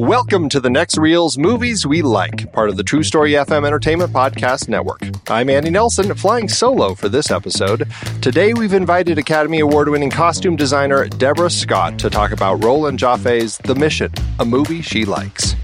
Welcome to the Next Reels Movies We Like, part of the True Story FM Entertainment Podcast Network. I'm Andy Nelson, flying solo for this episode. Today we've invited Academy Award winning costume designer Deborah Scott to talk about Roland Joffe's The Mission, a movie she likes.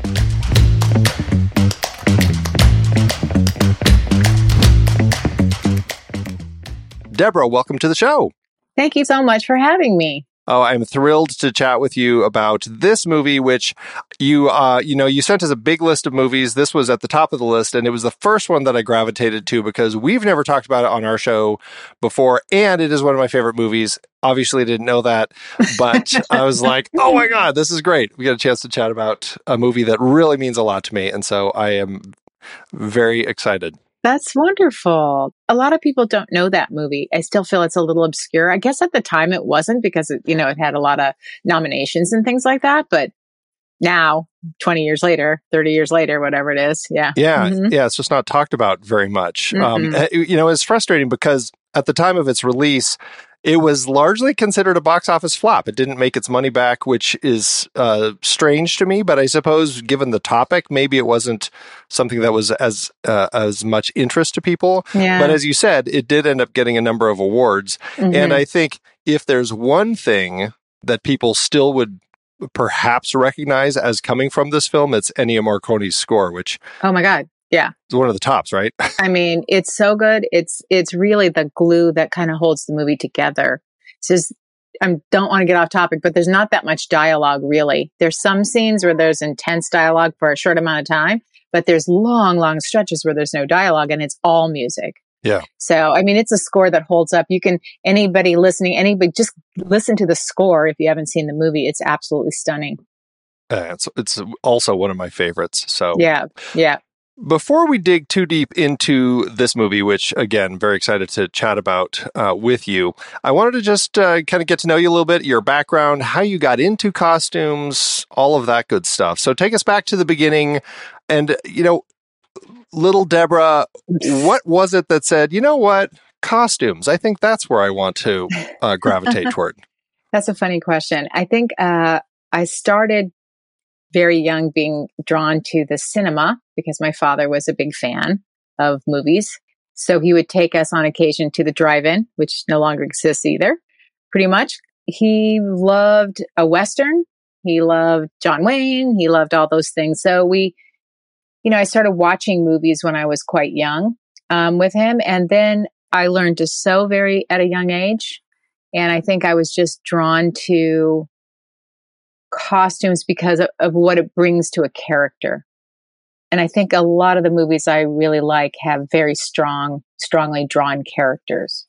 Deborah, welcome to the show. Thank you so much for having me. Oh, I'm thrilled to chat with you about this movie, which you, uh, you know, you sent us a big list of movies. This was at the top of the list, and it was the first one that I gravitated to because we've never talked about it on our show before, and it is one of my favorite movies. Obviously, didn't know that, but I was like, oh my God, this is great. We got a chance to chat about a movie that really means a lot to me. And so I am very excited. That's wonderful. A lot of people don't know that movie. I still feel it's a little obscure. I guess at the time it wasn't because it, you know, it had a lot of nominations and things like that, but now 20 years later 30 years later whatever it is yeah yeah mm-hmm. yeah it's just not talked about very much mm-hmm. um, you know it's frustrating because at the time of its release it was largely considered a box office flop. It didn't make its money back, which is uh, strange to me. But I suppose, given the topic, maybe it wasn't something that was as uh, as much interest to people. Yeah. But as you said, it did end up getting a number of awards. Mm-hmm. And I think if there's one thing that people still would perhaps recognize as coming from this film, it's Ennio Morricone's score, which oh my god, yeah, is one of the tops, right? I mean, it's so good. It's it's really the glue that kind of holds the movie together. It's just I don't want to get off topic, but there's not that much dialogue really. There's some scenes where there's intense dialogue for a short amount of time, but there's long, long stretches where there's no dialogue and it's all music. Yeah. So, I mean, it's a score that holds up. You can, anybody listening, anybody, just listen to the score if you haven't seen the movie. It's absolutely stunning. Uh, it's, it's also one of my favorites. So, yeah. Yeah. Before we dig too deep into this movie, which again, very excited to chat about uh, with you, I wanted to just uh, kind of get to know you a little bit, your background, how you got into costumes, all of that good stuff. So take us back to the beginning. And, you know, little Deborah, what was it that said, you know what, costumes? I think that's where I want to uh, gravitate toward. That's a funny question. I think uh, I started very young being drawn to the cinema because my father was a big fan of movies. So he would take us on occasion to the drive-in, which no longer exists either. Pretty much. He loved a Western. He loved John Wayne. He loved all those things. So we, you know, I started watching movies when I was quite young um, with him. And then I learned to sew very at a young age. And I think I was just drawn to costumes because of, of what it brings to a character. And I think a lot of the movies I really like have very strong, strongly drawn characters.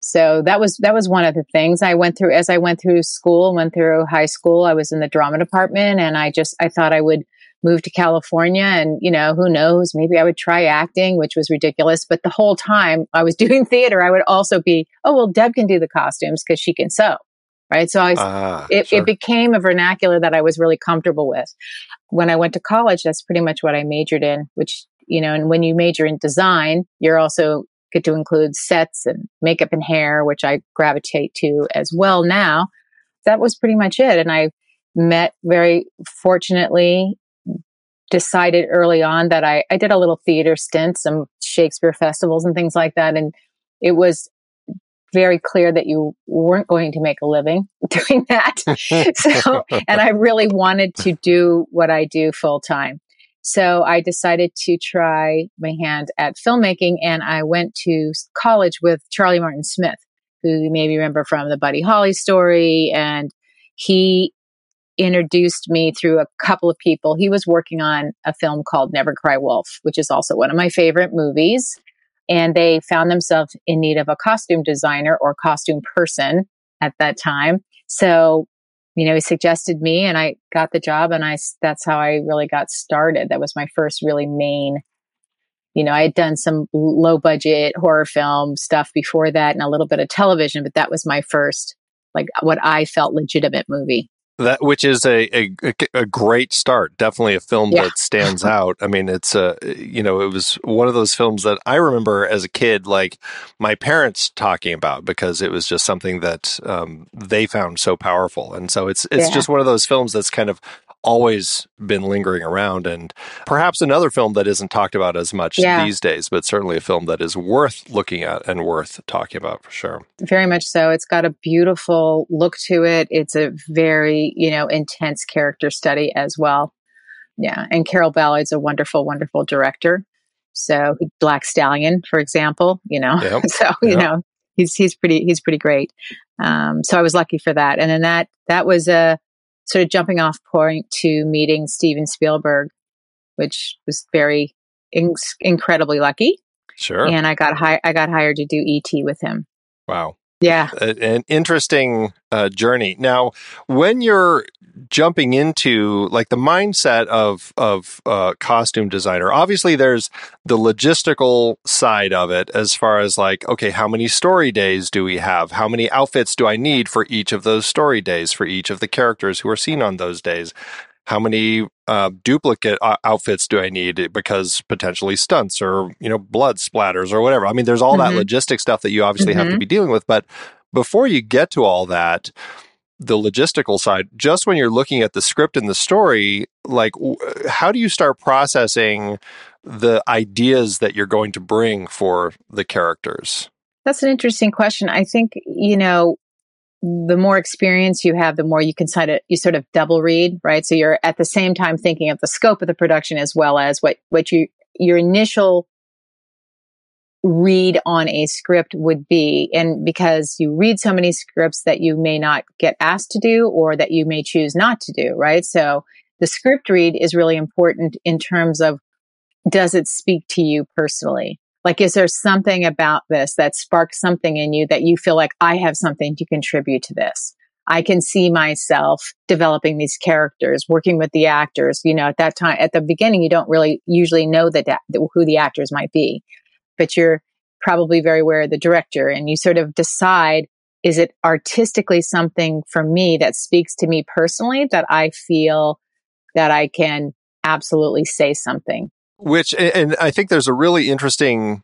So that was that was one of the things I went through as I went through school, went through high school. I was in the drama department and I just I thought I would move to California and you know, who knows, maybe I would try acting, which was ridiculous, but the whole time I was doing theater, I would also be, oh well, Deb can do the costumes cuz she can sew right? So I, ah, it, sure. it became a vernacular that I was really comfortable with. When I went to college, that's pretty much what I majored in, which, you know, and when you major in design, you're also get to include sets and makeup and hair, which I gravitate to as well now. That was pretty much it. And I met very fortunately decided early on that I, I did a little theater stint, some Shakespeare festivals and things like that. And it was very clear that you weren't going to make a living doing that. so, and I really wanted to do what I do full time. So I decided to try my hand at filmmaking and I went to college with Charlie Martin Smith, who you maybe remember from the Buddy Holly story. And he introduced me through a couple of people. He was working on a film called Never Cry Wolf, which is also one of my favorite movies and they found themselves in need of a costume designer or costume person at that time. So, you know, he suggested me and I got the job and I, that's how I really got started. That was my first really main, you know, I had done some low budget horror film stuff before that and a little bit of television, but that was my first, like what I felt legitimate movie. That which is a, a, a great start. Definitely a film yeah. that stands out. I mean, it's a you know it was one of those films that I remember as a kid, like my parents talking about because it was just something that um, they found so powerful, and so it's it's yeah. just one of those films that's kind of always been lingering around and perhaps another film that isn't talked about as much yeah. these days but certainly a film that is worth looking at and worth talking about for sure. Very much so. It's got a beautiful look to it. It's a very you know intense character study as well. Yeah and Carroll Ballard's a wonderful wonderful director. So black stallion for example you know yep. so you yep. know he's he's pretty he's pretty great. Um, so i was lucky for that. And then that that was a sort of jumping off point to meeting Steven Spielberg, which was very in- incredibly lucky. Sure. And I got hi- I got hired to do ET with him. Wow. Yeah. an interesting uh, journey. Now, when you're jumping into like the mindset of of uh, costume designer, obviously there's the logistical side of it as far as like, okay, how many story days do we have? How many outfits do I need for each of those story days for each of the characters who are seen on those days? How many uh, duplicate uh, outfits do I need because potentially stunts or you know blood splatters or whatever. I mean, there's all mm-hmm. that logistic stuff that you obviously mm-hmm. have to mm-hmm. be dealing with. But before you get to all that, the logistical side, just when you're looking at the script and the story, like how do you start processing the ideas that you're going to bring for the characters? That's an interesting question. I think you know the more experience you have, the more you can sort of, you sort of double read, right? So you're at the same time thinking of the scope of the production as well as what, what you, your initial read on a script would be. And because you read so many scripts that you may not get asked to do or that you may choose not to do, right? So the script read is really important in terms of does it speak to you personally? Like, is there something about this that sparks something in you that you feel like I have something to contribute to this? I can see myself developing these characters, working with the actors. You know, at that time, at the beginning, you don't really usually know that who the actors might be, but you're probably very aware of the director and you sort of decide, is it artistically something for me that speaks to me personally that I feel that I can absolutely say something which and I think there's a really interesting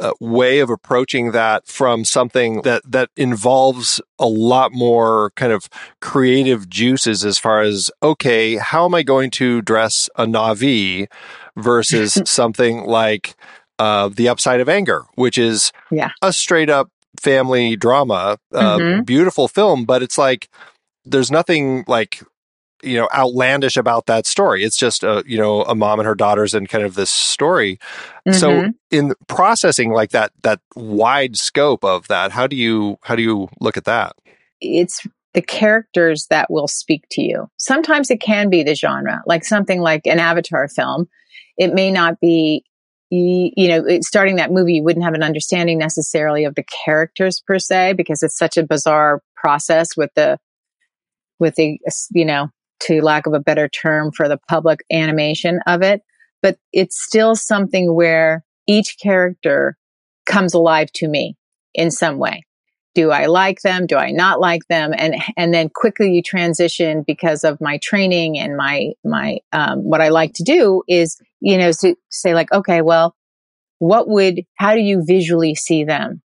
uh, way of approaching that from something that that involves a lot more kind of creative juices as far as okay, how am I going to dress a Na'vi versus something like uh, the upside of anger, which is yeah. a straight up family drama, uh, mm-hmm. beautiful film, but it's like there's nothing like you know outlandish about that story. It's just a you know a mom and her daughters and kind of this story. Mm-hmm. so in processing like that that wide scope of that how do you how do you look at that? It's the characters that will speak to you. Sometimes it can be the genre like something like an avatar film. It may not be you know starting that movie you wouldn't have an understanding necessarily of the characters per se because it's such a bizarre process with the with the you know to lack of a better term for the public animation of it, but it's still something where each character comes alive to me in some way. Do I like them? Do I not like them? And and then quickly you transition because of my training and my my um, what I like to do is you know to say like okay well what would how do you visually see them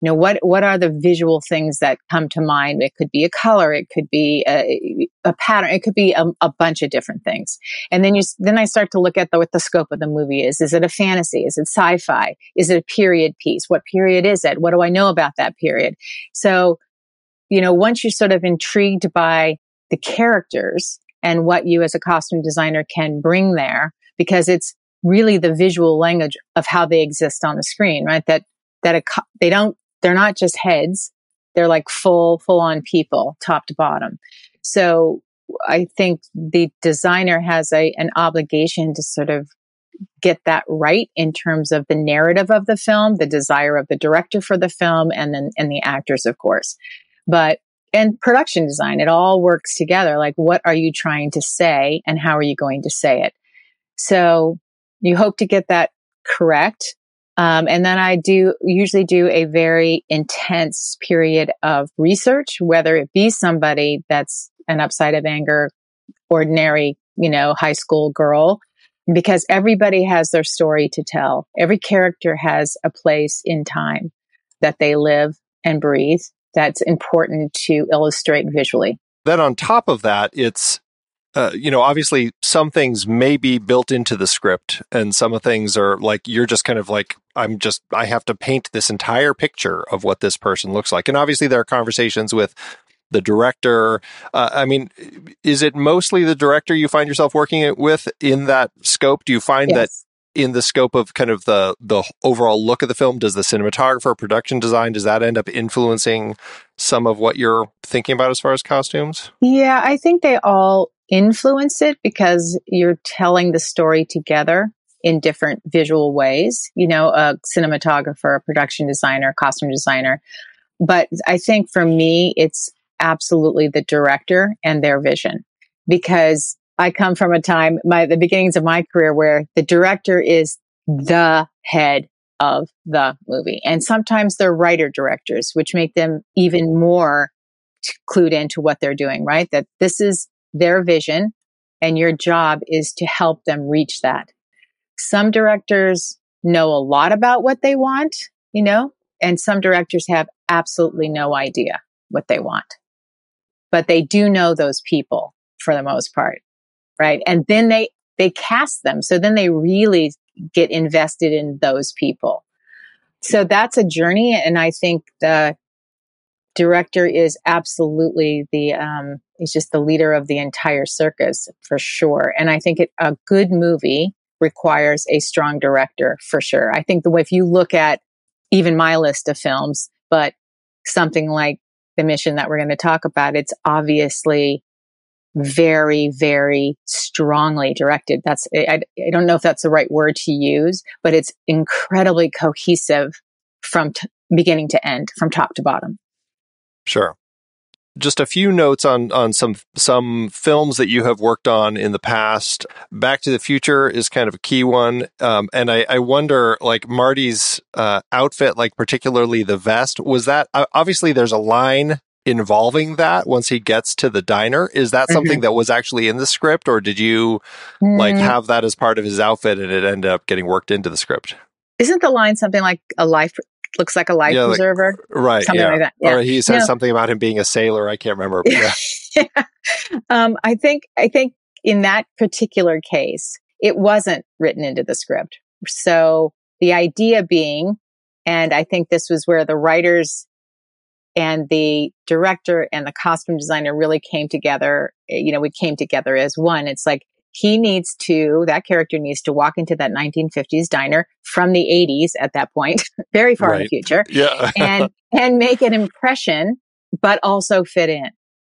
you know what what are the visual things that come to mind? It could be a color it could be a, a pattern it could be a, a, bunch of different things. And then you then i start to look at the, what the scope of the movie is. Is it a fantasy? Is it sci-fi? Is it a period piece? What period is it? What do i know about that period? So you know once you're sort of intrigued by the characters and what you as a costume designer can bring there because it's really the visual language of how they exist on the screen right? That that a, they don't they're not just heads. They're like full, full on people, top to bottom. So I think the designer has a, an obligation to sort of get that right in terms of the narrative of the film, the desire of the director for the film, and then, and the actors, of course. But, and production design, it all works together. Like, what are you trying to say and how are you going to say it? So you hope to get that correct. Um, and then I do usually do a very intense period of research, whether it be somebody that's an upside of anger, ordinary, you know, high school girl, because everybody has their story to tell. Every character has a place in time that they live and breathe that's important to illustrate visually. Then on top of that, it's uh, you know, obviously some things may be built into the script and some of things are like, you're just kind of like, I'm just, I have to paint this entire picture of what this person looks like. And obviously there are conversations with the director. Uh, I mean, is it mostly the director you find yourself working with in that scope? Do you find yes. that in the scope of kind of the the overall look of the film does the cinematographer production design does that end up influencing some of what you're thinking about as far as costumes yeah i think they all influence it because you're telling the story together in different visual ways, you know, a cinematographer, a production designer, costume designer. But I think for me, it's absolutely the director and their vision because I come from a time, my, the beginnings of my career where the director is the head of the movie. And sometimes they're writer directors, which make them even more clued into what they're doing, right? That this is their vision and your job is to help them reach that. Some directors know a lot about what they want, you know, and some directors have absolutely no idea what they want. But they do know those people for the most part, right? And then they, they cast them. So then they really get invested in those people. So that's a journey. And I think the director is absolutely the um he's just the leader of the entire circus for sure. And i think it, a good movie requires a strong director for sure. I think the way if you look at even my list of films but something like the mission that we're going to talk about it's obviously very very strongly directed. That's I, I don't know if that's the right word to use but it's incredibly cohesive from t- beginning to end from top to bottom. Sure. Just a few notes on on some some films that you have worked on in the past. Back to the Future is kind of a key one, um, and I, I wonder, like Marty's uh, outfit, like particularly the vest, was that uh, obviously there's a line involving that once he gets to the diner. Is that something mm-hmm. that was actually in the script, or did you mm. like have that as part of his outfit and it ended up getting worked into the script? Isn't the line something like a life looks like a life yeah, preserver. Like, right. Something yeah. like that. Yeah. Or he says something about him being a sailor. I can't remember. Yeah. yeah. Um, I think, I think in that particular case, it wasn't written into the script. So the idea being, and I think this was where the writers and the director and the costume designer really came together. You know, we came together as one. It's like, he needs to, that character needs to walk into that 1950s diner from the 80s at that point, very far right. in the future. Yeah. and, and make an impression, but also fit in.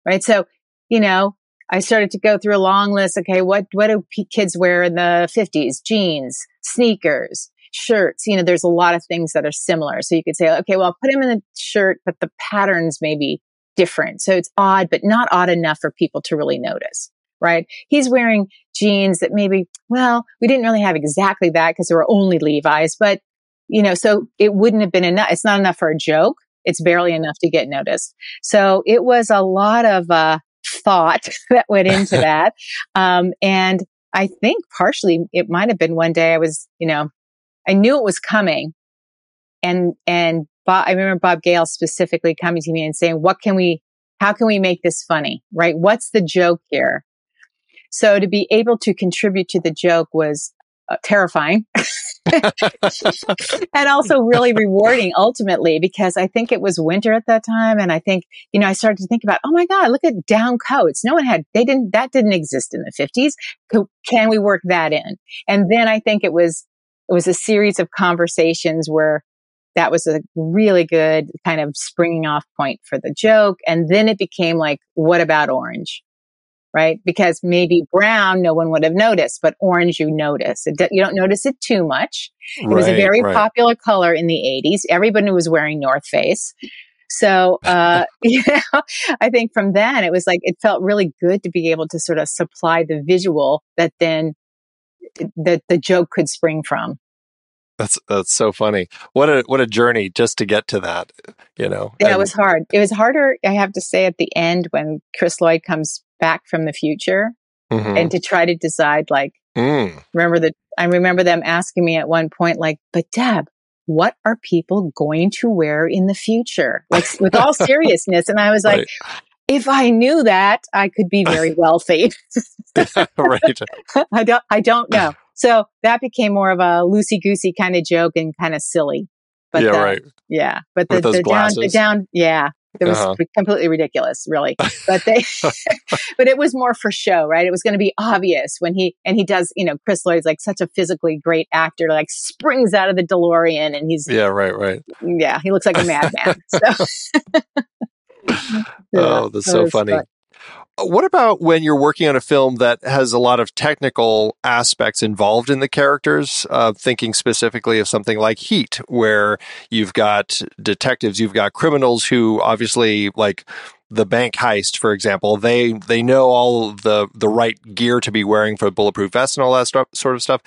Right. So, you know, I started to go through a long list. Okay. What, what do kids wear in the 50s? Jeans, sneakers, shirts. You know, there's a lot of things that are similar. So you could say, okay, well, I'll put him in the shirt, but the patterns may be different. So it's odd, but not odd enough for people to really notice right? He's wearing jeans that maybe, well, we didn't really have exactly that because there were only Levi's, but you know, so it wouldn't have been enough. It's not enough for a joke. It's barely enough to get noticed. So it was a lot of, uh, thought that went into that. Um, and I think partially it might have been one day I was, you know, I knew it was coming and, and Bob, I remember Bob Gale specifically coming to me and saying, what can we, how can we make this funny? Right? What's the joke here? So to be able to contribute to the joke was uh, terrifying. and also really rewarding ultimately because I think it was winter at that time. And I think, you know, I started to think about, oh my God, look at down coats. No one had, they didn't, that didn't exist in the fifties. Can we work that in? And then I think it was, it was a series of conversations where that was a really good kind of springing off point for the joke. And then it became like, what about orange? Right? Because maybe brown, no one would have noticed, but orange, you notice. It, you don't notice it too much. It right, was a very right. popular color in the 80s. Everybody was wearing North Face. So, uh, you know, I think from then it was like, it felt really good to be able to sort of supply the visual that then that the joke could spring from. That's that's so funny. What a what a journey just to get to that, you know. Yeah, and, it was hard. It was harder, I have to say, at the end when Chris Lloyd comes back from the future mm-hmm. and to try to decide like mm. remember that I remember them asking me at one point like, but Deb, what are people going to wear in the future? Like with all seriousness. And I was like, right. if I knew that, I could be very wealthy. right. I don't I don't know. So that became more of a loosey goosey kind of joke and kind of silly. But yeah, the, right. Yeah. But the, the down, the down, yeah. It was uh-huh. completely ridiculous, really. But they, but it was more for show, right? It was going to be obvious when he, and he does, you know, Chris Lloyd's like such a physically great actor, like springs out of the DeLorean and he's, yeah, right, right. Yeah. He looks like a madman. so. yeah, oh, that's so funny. Fun. What about when you're working on a film that has a lot of technical aspects involved in the characters? Uh, thinking specifically of something like Heat, where you've got detectives, you've got criminals who obviously like the bank heist, for example, they they know all the the right gear to be wearing for bulletproof vests and all that sort of stuff.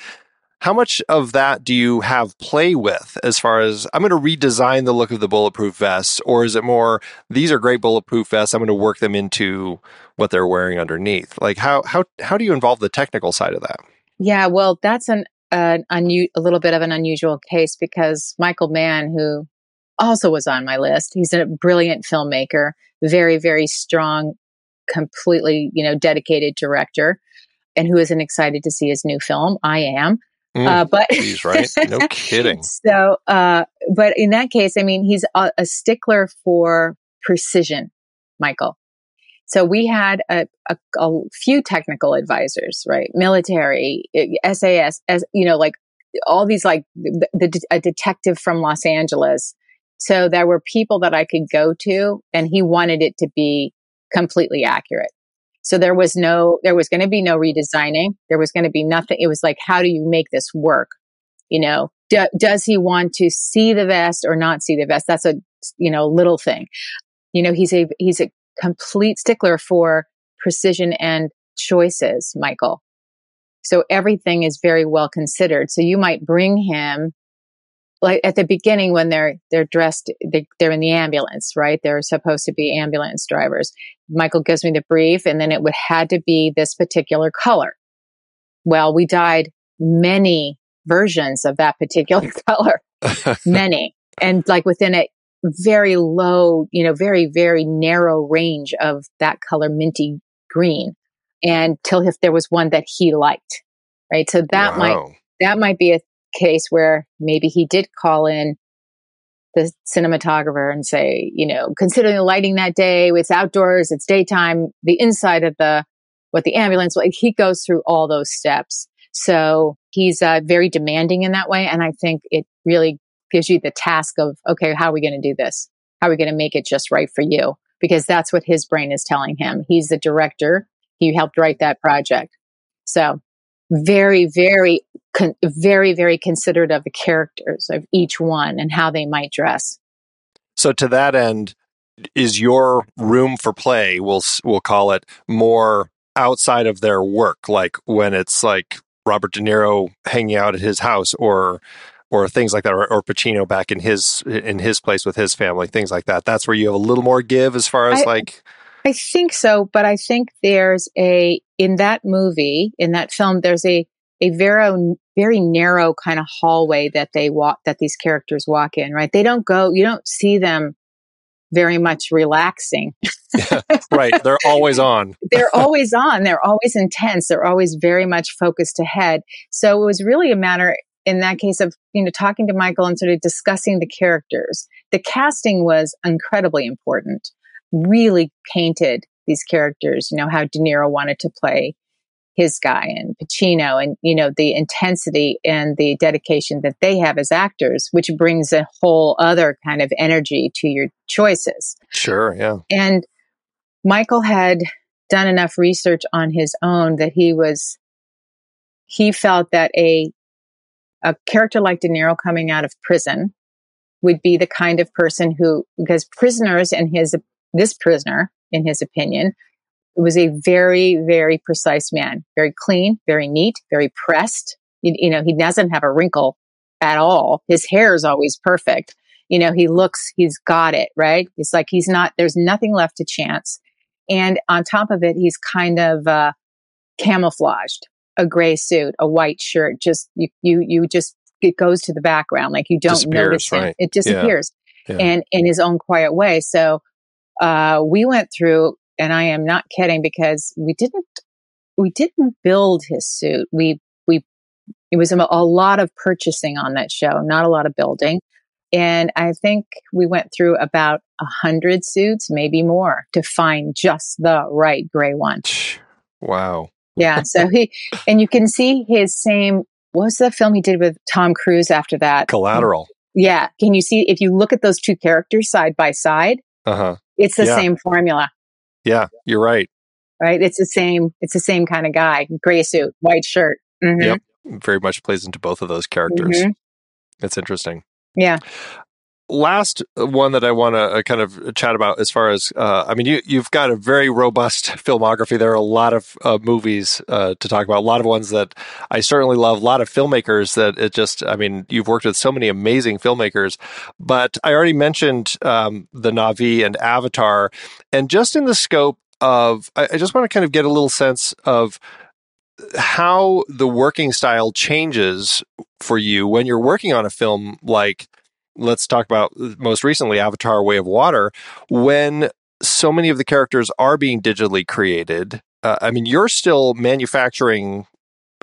How much of that do you have play with as far as I'm going to redesign the look of the bulletproof vests, or is it more these are great bulletproof vests? I'm going to work them into what they're wearing underneath. Like how how how do you involve the technical side of that? Yeah, well, that's an an unu- a little bit of an unusual case because Michael Mann, who also was on my list, he's a brilliant filmmaker, very very strong, completely you know dedicated director, and who isn't excited to see his new film? I am. Mm, uh, but he's right. No kidding. So, uh, but in that case, I mean, he's a, a, stickler for precision, Michael. So we had a, a, a few technical advisors, right? Military, SAS, as you know, like all these, like the, the, a detective from Los Angeles. So there were people that I could go to, and he wanted it to be completely accurate. So there was no, there was going to be no redesigning. There was going to be nothing. It was like, how do you make this work? You know, do, does he want to see the vest or not see the vest? That's a, you know, little thing. You know, he's a, he's a complete stickler for precision and choices, Michael. So everything is very well considered. So you might bring him like at the beginning when they're they're dressed they, they're in the ambulance right? They're supposed to be ambulance drivers. Michael gives me the brief and then it would had to be this particular color. Well we dyed many versions of that particular color. Many. And like within a very low you know very very narrow range of that color minty green and till if there was one that he liked right? So that wow. might that might be a case where maybe he did call in the cinematographer and say, you know, considering the lighting that day, it's outdoors, it's daytime, the inside of the, what the ambulance, like he goes through all those steps. So he's uh, very demanding in that way. And I think it really gives you the task of, okay, how are we going to do this? How are we going to make it just right for you? Because that's what his brain is telling him. He's the director. He helped write that project. So very, very, con- very, very considerate of the characters of each one and how they might dress. So, to that end, is your room for play? We'll we'll call it more outside of their work, like when it's like Robert De Niro hanging out at his house, or or things like that, or, or Pacino back in his in his place with his family, things like that. That's where you have a little more give as far as I, like I think so, but I think there's a in that movie, in that film, there's a a very very narrow kind of hallway that they walk that these characters walk in, right? They don't go, you don't see them very much relaxing. right. They're always on. They're always on. They're always intense. They're always very much focused ahead. So it was really a matter in that case of, you know, talking to Michael and sort of discussing the characters. The casting was incredibly important really painted these characters, you know, how De Niro wanted to play his guy and Pacino and, you know, the intensity and the dedication that they have as actors, which brings a whole other kind of energy to your choices. Sure. Yeah. And Michael had done enough research on his own that he was, he felt that a, a character like De Niro coming out of prison would be the kind of person who, because prisoners and his this prisoner, in his opinion, was a very, very precise man, very clean, very neat, very pressed. You, you know, he doesn't have a wrinkle at all. His hair is always perfect. You know, he looks, he's got it, right? It's like he's not, there's nothing left to chance. And on top of it, he's kind of, uh, camouflaged, a gray suit, a white shirt, just, you, you, you just, it goes to the background. Like you don't notice him. Right. It disappears yeah. Yeah. and in his own quiet way. So uh, we went through, and I am not kidding because we didn't, we didn't build his suit. We, we, it was a, a lot of purchasing on that show, not a lot of building. And I think we went through about a hundred suits, maybe more to find just the right gray one. Wow. yeah. So he, and you can see his same, what was the film he did with Tom Cruise after that? Collateral. Yeah. Can you see, if you look at those two characters side by side, uh-huh. It's the yeah. same formula. Yeah, you're right. Right? It's the same it's the same kind of guy. Gray suit, white shirt. Mm-hmm. Yep. Very much plays into both of those characters. Mm-hmm. That's interesting. Yeah last one that I want to uh, kind of chat about as far as uh, I mean, you you've got a very robust filmography. There are a lot of uh, movies uh, to talk about. A lot of ones that I certainly love. A lot of filmmakers that it just. I mean, you've worked with so many amazing filmmakers. But I already mentioned um, the Na'vi and Avatar, and just in the scope of, I, I just want to kind of get a little sense of how the working style changes for you when you're working on a film like let's talk about most recently Avatar Way of Water, when so many of the characters are being digitally created. Uh, I mean, you're still manufacturing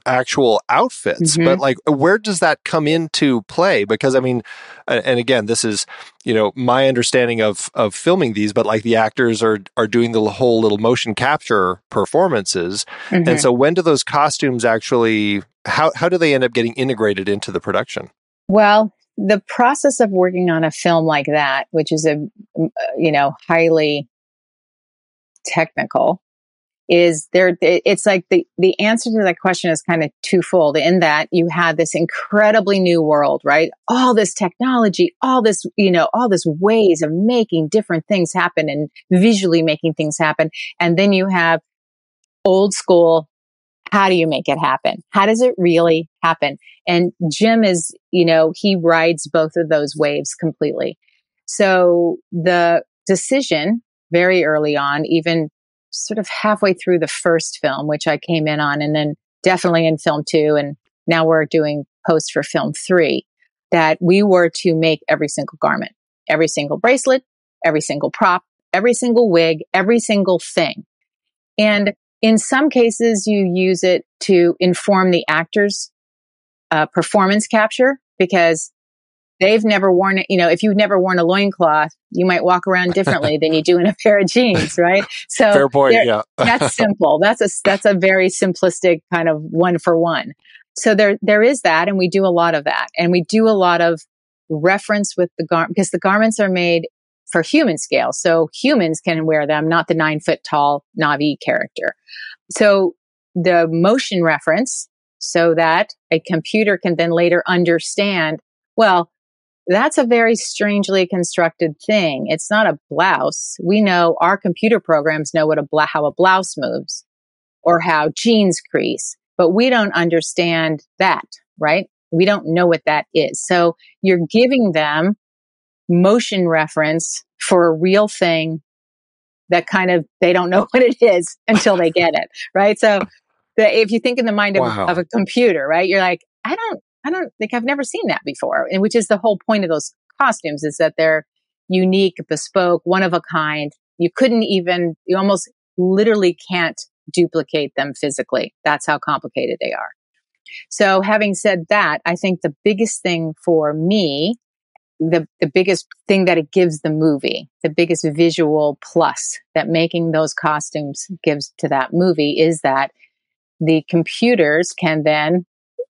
actual outfits Mhm. but like where does that come into play because i mean and again this is you know my understanding of of filming these but like the actors are are doing the whole little motion capture performances Mhm. and so when do those costumes actually how how do they end up getting integrated into the production Well, the process of working on a film like that, which is a, uh, you know, highly technical, is there, it's like the, the answer to that question is kind of twofold in that you had this incredibly new world, right? All this technology, all this, you know, all this ways of making different things happen and visually making things happen. And then you have old school. How do you make it happen? How does it really happen? And Jim is, you know, he rides both of those waves completely. So the decision very early on, even sort of halfway through the first film, which I came in on, and then definitely in film two, and now we're doing post for film three, that we were to make every single garment, every single bracelet, every single prop, every single wig, every single thing. And in some cases, you use it to inform the actors' uh, performance capture because they've never worn it. You know, if you've never worn a loincloth, you might walk around differently than you do in a pair of jeans, right? So fair point yeah that's simple. That's a that's a very simplistic kind of one for one. So there there is that, and we do a lot of that, and we do a lot of reference with the garment because the garments are made for human scale, so humans can wear them, not the nine foot tall Na'vi character. So the motion reference, so that a computer can then later understand. Well, that's a very strangely constructed thing. It's not a blouse. We know our computer programs know what a bla- how a blouse moves or how jeans crease, but we don't understand that, right? We don't know what that is. So you're giving them motion reference for a real thing that kind of they don't know what it is until they get it, right? So the, if you think in the mind of, Wow. of a computer, right? You're like, I don't, I don't think I've never seen that before. And which is the whole point of those costumes is that they're unique, bespoke, one of a kind. You couldn't even, you almost literally can't duplicate them physically. That's how complicated they are. So having said that, I think the biggest thing for me, the, the biggest thing that it gives the movie, the biggest visual plus that making those costumes gives to that movie is that the computers can then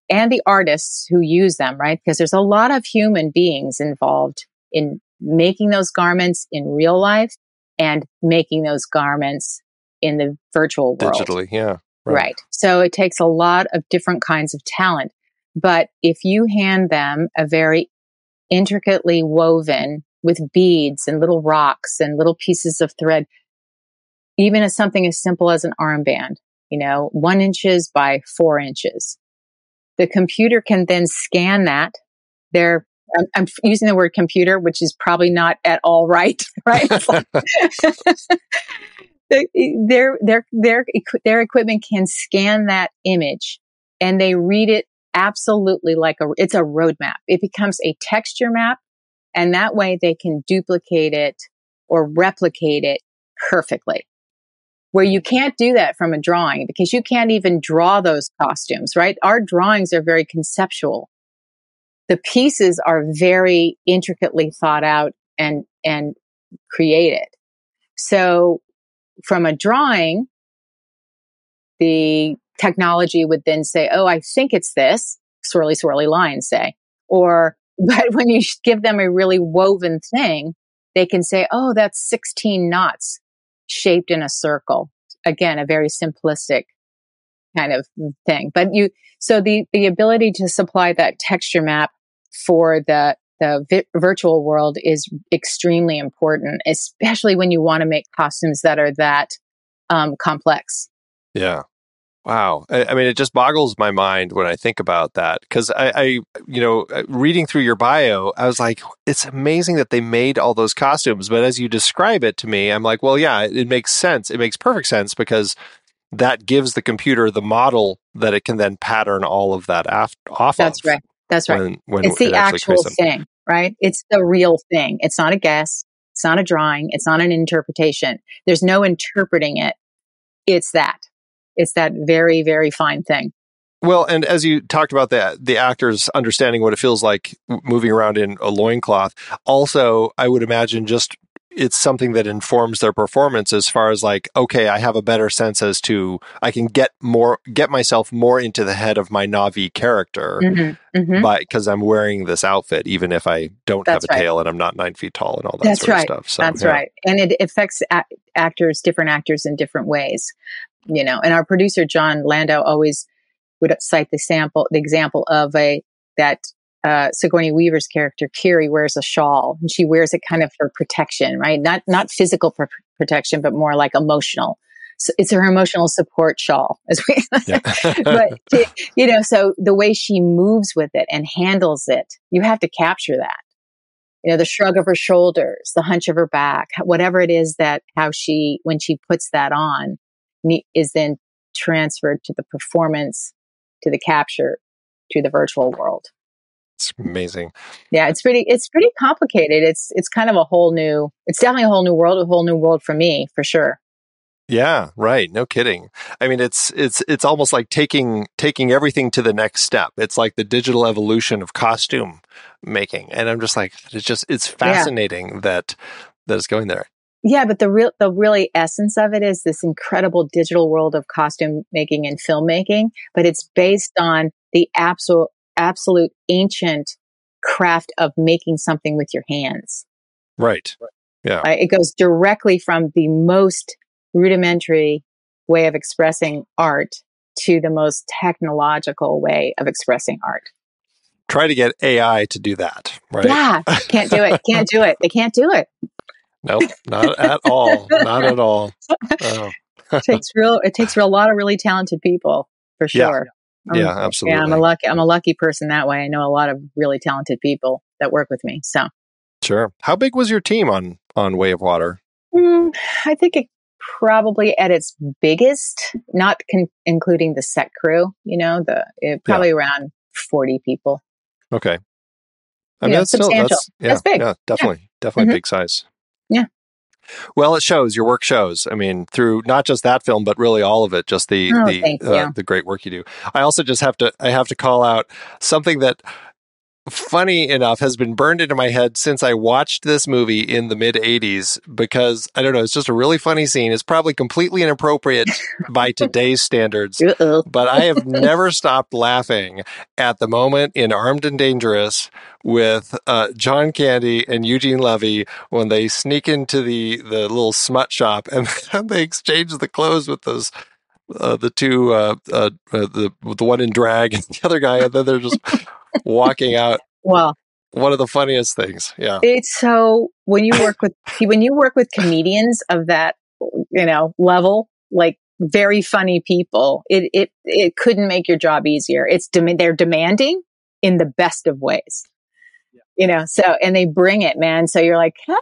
and the artists who use them, right? Because there's a lot of human beings involved in making those garments in real life and making those garments in the virtual world. digitally yeah Right. So it takes a lot of different kinds of talent. But if you hand them a very intricately woven with beads and little rocks and little pieces of thread, even as something as simple as an armband, you know, one inches by four inches, the computer can then scan that. They're I'm, I'm using the word computer, which is probably not at all right, right? Like- their their their their equipment can scan that image and they read it absolutely like a it's a roadmap. It becomes a texture map, and that way they can duplicate it or replicate it perfectly. Where you can't do that from a drawing because you can't even draw those costumes, right? Our drawings are very conceptual. The pieces are very intricately thought out and and created. So from a drawing, the technology would then say, Oh, I think it's this swirly, swirly line, say. Or, but when you give them a really woven thing, they can say, Oh, that's 16 knots shaped in a circle. Again, a very simplistic kind of thing. But you, so the, the ability to supply that texture map for the, the vi- virtual world is extremely important, especially when you want to make costumes that are that um, complex. Yeah. Wow. I, I mean, it just boggles my mind when I think about that because I, I, you know, uh, reading through your bio, I was like, it's amazing that they made all those costumes. But as you describe it to me, I'm like, well, yeah, it, it makes sense. It makes perfect sense because that gives the computer the model that it can then pattern all of that af- off That's of. right. That's right. When, when it's the actually actual thing, right? It's the real thing. It's not a guess. It's not a drawing. It's not an interpretation. There's no interpreting it. It's that. It's that very, very fine thing. Well, and as you talked about that, the actors understanding what it feels like moving around in a loincloth, also I would imagine just it's something that informs their performance as far as like okay i have a better sense as to i can get more get myself more into the head of my Na'vi character mm-hmm, mm-hmm. by because i'm wearing this outfit even if i don't That's have a right. tail and i'm not nine feet tall and all that That's sort right. of stuff so That's yeah. right. And it affects a- actors, different actors in different ways, you know, and our producer, Jon Landau, always would cite the sample, the example of a, that, uh, Sigourney Weaver's character, Kiri, wears a shawl and she wears it kind of for protection, right? Not, not physical pr- protection, but more like emotional. So it's her emotional support shawl, as we, Yeah. but you know, so the way she moves with it and handles it, you have to capture that you know, the shrug of her shoulders, the hunch of her back, whatever it is that how she, when she puts that on, is then transferred to the performance, to the capture, to the virtual world. it's amazing Yeah, it's pretty, it's pretty complicated. It's, it's kind of a whole new, it's definitely a whole new world, a whole new world for me, for sure. Yeah, right. No kidding. I mean, it's it's it's almost like taking taking everything to the next step. It's like the digital evolution of costume making, and I'm just like, it's just it's fascinating that that it's going there. Yeah, but the real, the really essence of it is this incredible digital world of costume making and filmmaking, but it's based on the absolute, absolute ancient craft of making something with your hands. Right. Yeah. Right? It goes directly from the most rudimentary way of expressing art to the most technological way of expressing art. Try to get AI to do that. Right. Yeah, can't do it. Can't do it. They can't do it. Nope. Not at all. Not at all. Oh. It takes real. It takes a lot of really talented people for Yeah. sure. Um, Yeah, absolutely. Yeah, I'm a lucky. I'm a lucky person that way. I know a lot of really talented people that work with me. So Sure. How big was your team on on Way of Water? mm, I think it probably at its biggest, not con- including the set crew. You know, the it, probably around forty people. Okay. I You mean, know, that's still substantial. that's yeah, That's big. yeah, definitely, definitely Mhm. big size. Well, it shows. Your work shows. I mean, through not just that film, but really all of it. Just the Oh, the uh, the great work you do. I also just have to I have to call out something that funny enough has been burned into my head since I watched this movie in the mid 80s because I don't know, it's just a really funny scene. It's probably completely inappropriate by today's standards, but I have never stopped laughing at the moment in Armed and Dangerous with uh, John Candy and Eugene Levy when they sneak into the, the little smut shop and they exchange the clothes with those. Uh, the two, uh, uh, uh, the the one in drag and the other guy, and then they're just walking out. Well, One of the funniest things. Yeah. it's so when you work with when you work with comedians of that you know level, like very funny people, it it it couldn't make your job easier. It's dem- they're demanding in the best of ways. You know, so and they bring it, man. So you're like, how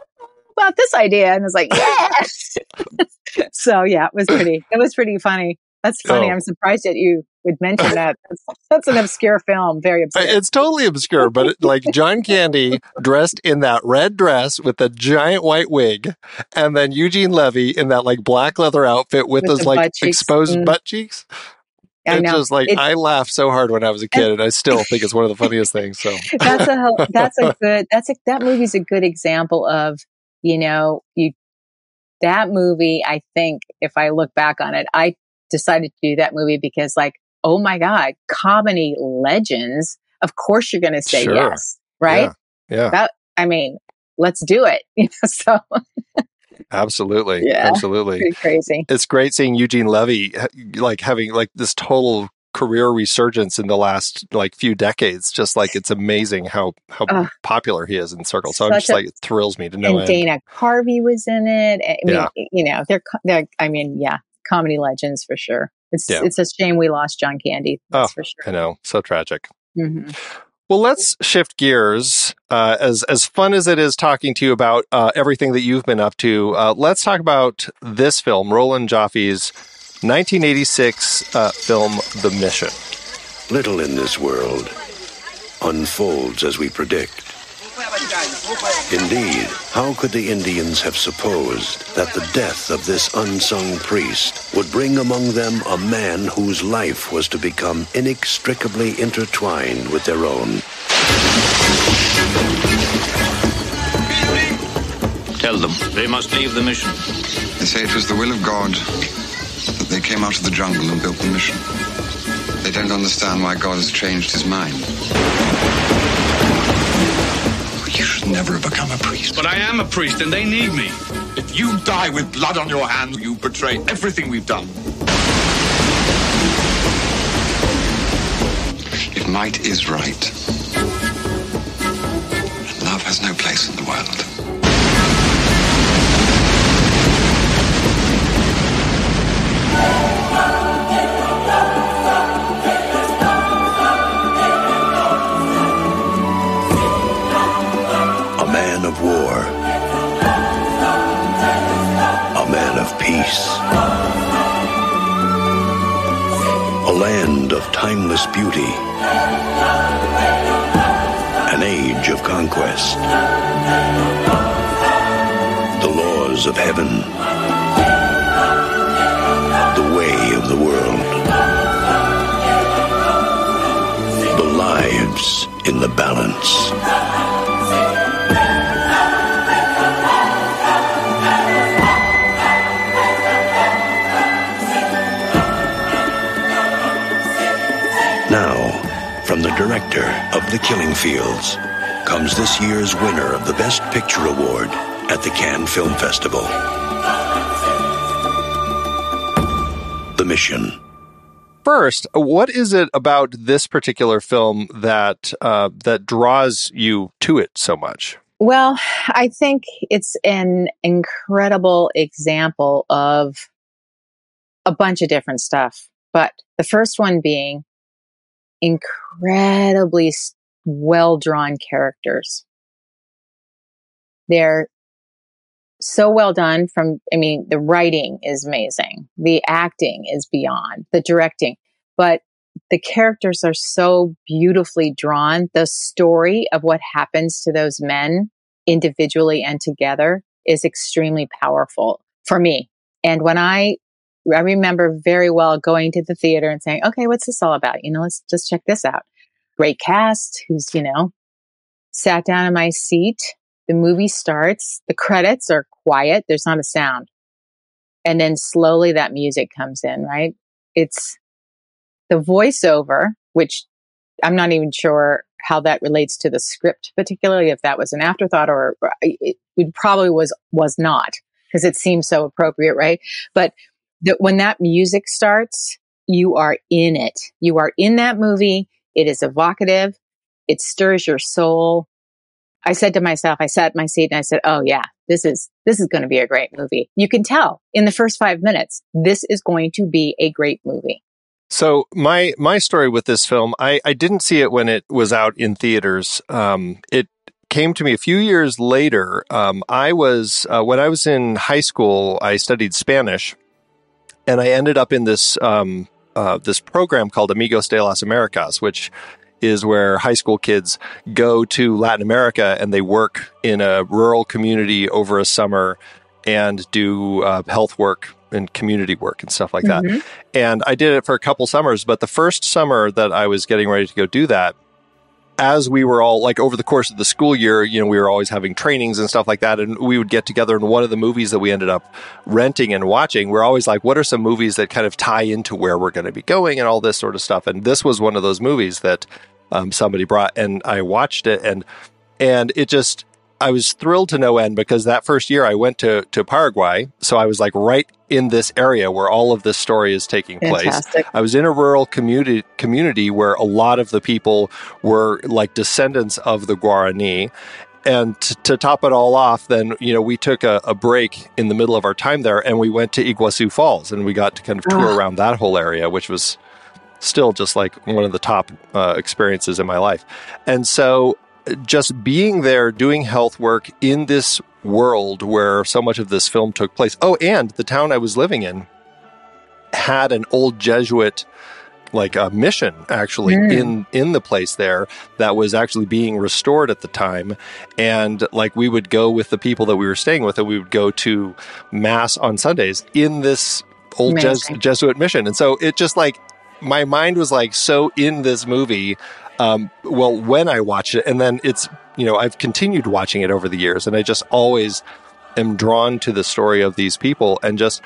about this idea? And it's like, yes. so yeah, it was pretty. It was pretty funny. That's funny. Oh. I'm surprised that you would mention that. That's, that's an obscure film. Very obscure. It's totally obscure, but it, like John Candy dressed in that red dress with a giant white wig, and then Eugene Levy in that like black leather outfit with, With those like exposed Mm. butt cheeks. I it's know. just like It- I laughed so hard when I was a kid, and I still think it's one of the funniest things. So that's a that's a good that's a that movie's a good example of you know you that movie i think if i look back on it i decided to do that movie because like oh my god comedy legends of course you're going to say Sure. yes right yeah, yeah, i mean let's do it you know so absolutely, Yeah. absolutely. crazy It's great seeing Eugene Levy like having like this total career resurgence in the last like few decades. Just like it's amazing how how Ugh. popular he is in circles. So I'm just a- like it thrills me to know. and dana carvey was in it eh, i mean Yeah. you know they're, they're i mean yeah comedy legends for sure it's Yeah. it's a shame we lost john candy that's Oh, for sure I know, so tragic. hmm Well, let's shift gears. Uh, as as fun as it is talking to you about uh, everything that you've been up to, uh, let's talk about this film, Roland Joffé's 1986 uh, film, The Mission. Little in this world unfolds as we predict. Indeed, how could the Indians have supposed that the death of this unsung priest would bring among them a man whose life was to become inextricably intertwined with their own? Tell them they must leave the mission. They say it was the will of God that they came out of the jungle and built the mission. They don't understand why God has changed his mind. You should never have become a priest. But I am a priest and they need me. If you die with blood on your hands, you betray everything we've done. If might is right, and love has no place in the world. Of peace. A land of timeless beauty. An age of conquest. The laws of heaven. The way of the world. The lives in the balance. Director of The Killing Fields, comes this year's winner of the Best Picture Award at the Cannes Film Festival. The Mission. First, what is it about this particular film that uh, that draws you to it so much? Well, I think it's an incredible example of a bunch of different stuff. But the first one being incredibly well drawn characters. They're so well done from, I mean, the writing is amazing. The acting is beyond the directing, but the characters are so beautifully drawn. The story of what happens to those men individually and together is extremely powerful for me. And when I, I remember very well going to the theater and saying, okay, what's this all about? You know, let's just check this out. Great cast who's, you know, sat down in my seat. The movie starts. The credits are quiet. There's not a sound. And then slowly that music comes in, right? It's the voiceover, which I'm not even sure how that relates to the script, particularly if that was an afterthought or uh, it, it probably was, was not because it seems so appropriate, right? But the, when that music starts, you are in it. You are in that movie. It is evocative. It stirs your soul. I said to myself, I sat in my seat and I said, Oh yeah, this is, this is going to be a great movie. You can tell in the first five minutes, this is going to be a great movie. So my my story with this film, I, I didn't see it when it was out in theaters. Um, it came to me a few years later. Um, I was uh, when I was in high school, I studied Spanish, and I ended up in this um, uh, this program called Amigos de las Americas, which is where high school kids go to Latin America and they work in a rural community over a summer and do uh, health work and community work and stuff like that. Mm-hmm. And I did it for a couple summers, but the first summer that I was getting ready to go do that, as we were all like over the course of the school year, you know, we were always having trainings and stuff like that. And we would get together. And one of the movies that we ended up renting and watching, we're always like, what are some movies that kind of tie into where we're going to be going and all this sort of stuff. And this was one of those movies that um, somebody brought and I watched it and, and it just, I was thrilled to no end because that first year I went to, to Paraguay. So I was like right in this area where all of this story is taking Fantastic. place. I was in a rural community community where a lot of the people were like descendants of the Guarani. And t- to top it all off, then you know we took a, a, break in the middle of our time there, and we went to Iguazu Falls, and we got to kind of tour Ah. around that whole area, which was still just like one of the top uh, experiences in my life. And so just being there doing health work in this world where so much of this film took place. Oh, and the town I was living in had an old Jesuit like a mission actually Mm. in in the place there that was actually being restored at the time and like we would go with the people that we were staying with and we would go to mass on sundays in this old Jes- jesuit mission and so it just like my mind was like so in this movie um, well when i watched it and then it's you know i've continued watching it over the years and i just always am drawn to the story of these people and just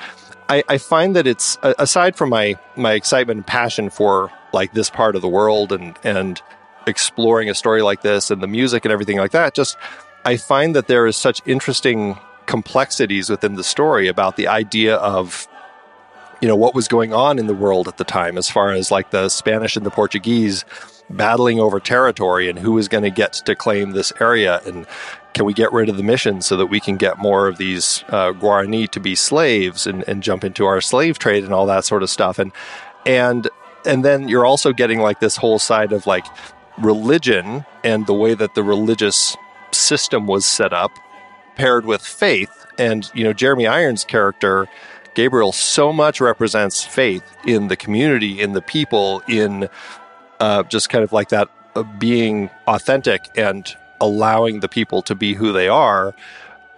I, I find that it's aside from my my excitement and passion for like this part of the world and and exploring a story like this and the music and everything like that just i find that there is such interesting complexities within the story about the idea of you know what was going on in the world at the time as far as like the spanish and the portuguese battling over territory and who is going to get to claim this area and can we get rid of the mission so that we can get more of these uh, Guarani to be slaves and, and jump into our slave trade and all that sort of stuff. And and and then you're also getting like this whole side of like religion and the way that the religious system was set up paired with faith. And you know Jeremy Irons character Gabriel so much represents faith in the community in the people in uh, just kind of like that uh, being authentic and allowing the people to be who they are.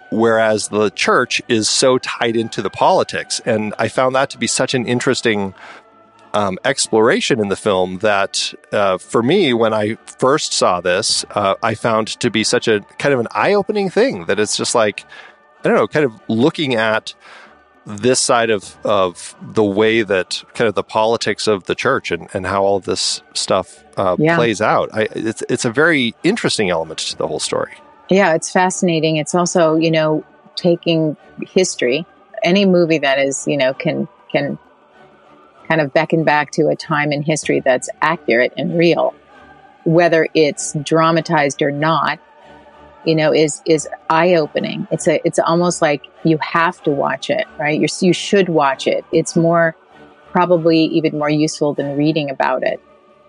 Whereas the church is so tied into the politics. And i found that to be such an interesting um, exploration in the film that uh, for me when i first saw this uh, i found to be such a kind of an eye-opening thing that it's just like i don't know kind of looking at this side of of the way that kind of the politics of the church and, and how all this stuff uh, Yeah. plays out. I, it's it's a very interesting element to the whole story. Yeah, it's fascinating. It's also, you know, taking history, any movie that is, you know, can can kind of beckon back to a time in history that's accurate and real, whether it's dramatized or not, you know, is is eye opening. It's a it's almost like you have to watch it, right? You're, you should watch it. It's more probably even more useful than reading about it.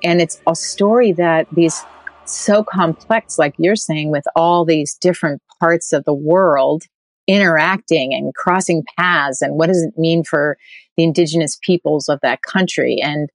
And it's a story that these so complex, like you're saying, with all these different parts of the world interacting and crossing paths, and what does it mean for the indigenous peoples of that country, and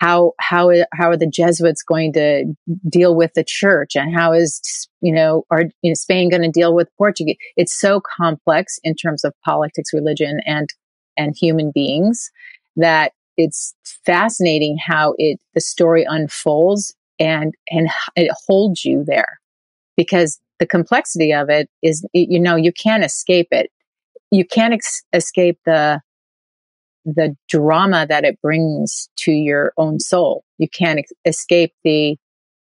how how how are the Jesuits going to deal with the church, and how is you know are you know, Spain going to deal with Portuguese? It's so complex in terms of politics, religion, and and human beings that it's fascinating how it the story unfolds and and it holds you there. Because the complexity of it is you know you can't escape it. You can't ex- escape the the drama that it brings to your own soul. You can't ex- escape the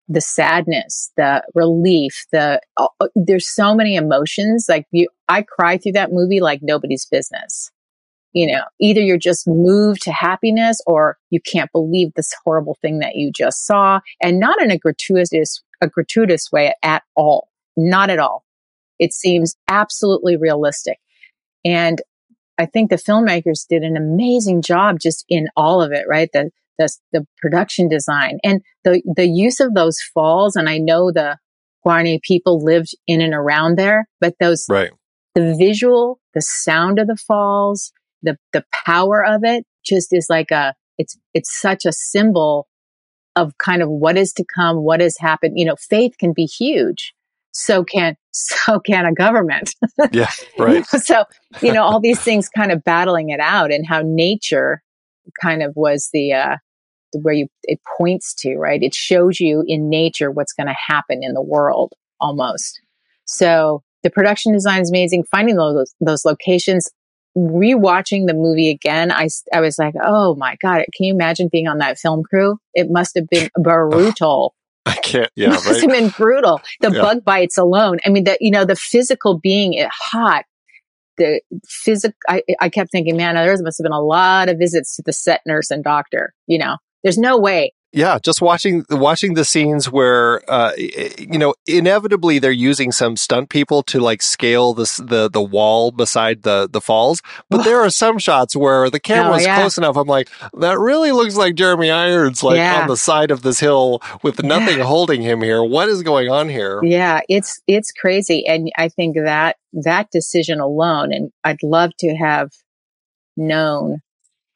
the sadness the relief the uh, there's so many emotions. Like you i cry through that movie like nobody's business. You know either you're just moved to happiness or you can't believe this horrible thing that you just saw and not in a gratuitous a gratuitous way at all. Not at all. It seems absolutely realistic. And i think the filmmakers did an amazing job just in all of it right? The the, the production design and the the use of those falls and i know the guarani people lived in and around there but those Right. the visual the sound of the falls the the power of it just is like a it's it's such a symbol of kind of what is to come what has happened. You know faith can be huge. So can so can a government. Yeah. Right. so you know all these things kind of battling it out and how nature kind of was the uh where you it points to right? It shows you in nature what's going to happen in the world almost. So the production design is amazing. Finding those those locations rewatching the movie again I, I was like oh my god can you imagine being on that film crew? It must have been brutal I can't. Yeah. must have Right. been brutal. The Yeah. bug bites alone. I mean, that you know, the physical being it hot, the physical. I, I kept thinking, man, there must have been a lot of visits to the set nurse and doctor. You know, there's no way. Yeah. Just watching watching the scenes where uh, you know inevitably they're using some stunt people to like scale this the the wall beside the the falls, but there are some shots where the camera Oh, is yeah. close enough. I'm like, that really looks like Jeremy Irons, like Yeah. on the side of this hill with nothing holding him here. What is going on here? Yeah, it's it's crazy, and I think that that decision alone, and I'd love to have known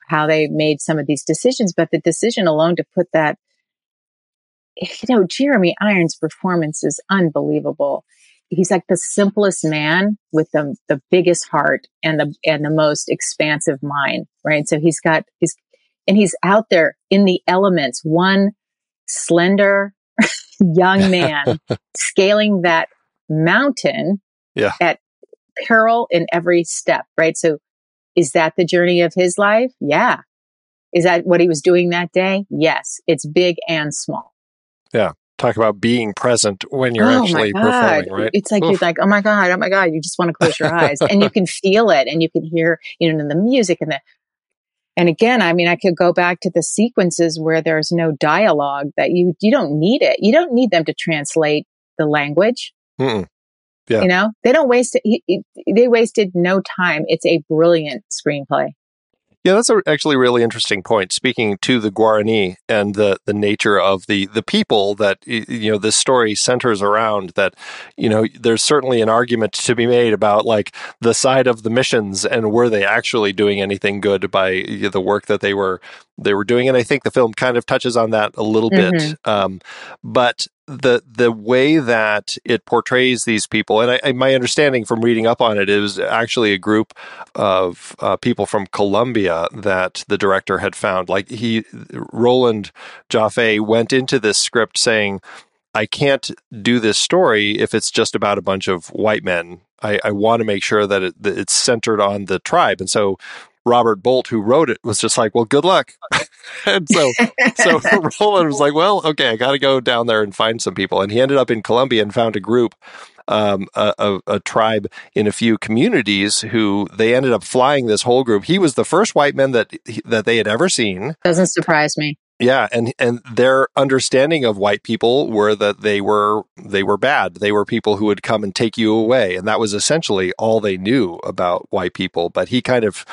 how they made some of these decisions, but the decision alone to put that, you know, Jeremy Irons' performance is unbelievable. He's like the simplest man with the the biggest heart and the and the most expansive mind, right? So he's got he's and he's out there in the elements, one slender young man scaling that mountain Yeah. at peril in every step, right? So is that the journey of his life? Yeah. Is that what he was doing that day? Yes. It's big and small. Yeah. Talk about being present when you're oh actually performing, right? It's like, Oof. you're like, oh my God, oh my God. You just want to close your eyes and you can feel it and you can hear, you know, the music and the, and again, I mean, I could go back to the sequences where there's no dialogue that you, you don't need it. You don't need them to translate the language. Mm-mm. Yeah. You know, they don't waste he- he- They wasted no time. It's a brilliant screenplay. Yeah, that's a actually really interesting point. Speaking to the Guarani and the the nature of the the people that you know this story centers around. That you know, there's certainly an argument to be made about like the side of the missions and were they actually doing anything good by y- the work that they were they were doing. And I think the film kind of touches on that a little bit. Mhm. Um, but the the way that it portrays these people, and I, I, my understanding from reading up on it, was actually a group of uh, people from Colombia that the director had found. Like he, Roland Joffé went into this script saying, "I can't do this story if it's just about a bunch of white men. I, I want to make sure that, it, that it's centered on the tribe." And so. Robert Bolt, who wrote it, was just like, "Well, good luck." And so, so Roland was like, "Well, okay, I got to go down there and find some people." And he ended up in Colombia and found a group, um, a, a, a tribe in a few communities who they ended up flying this whole group. He was the first white man that that they had ever seen. Doesn't surprise me. Yeah, and and their understanding of white people were that they were they were bad. They were people who would come and take you away, and that was essentially all they knew about white people. But he kind of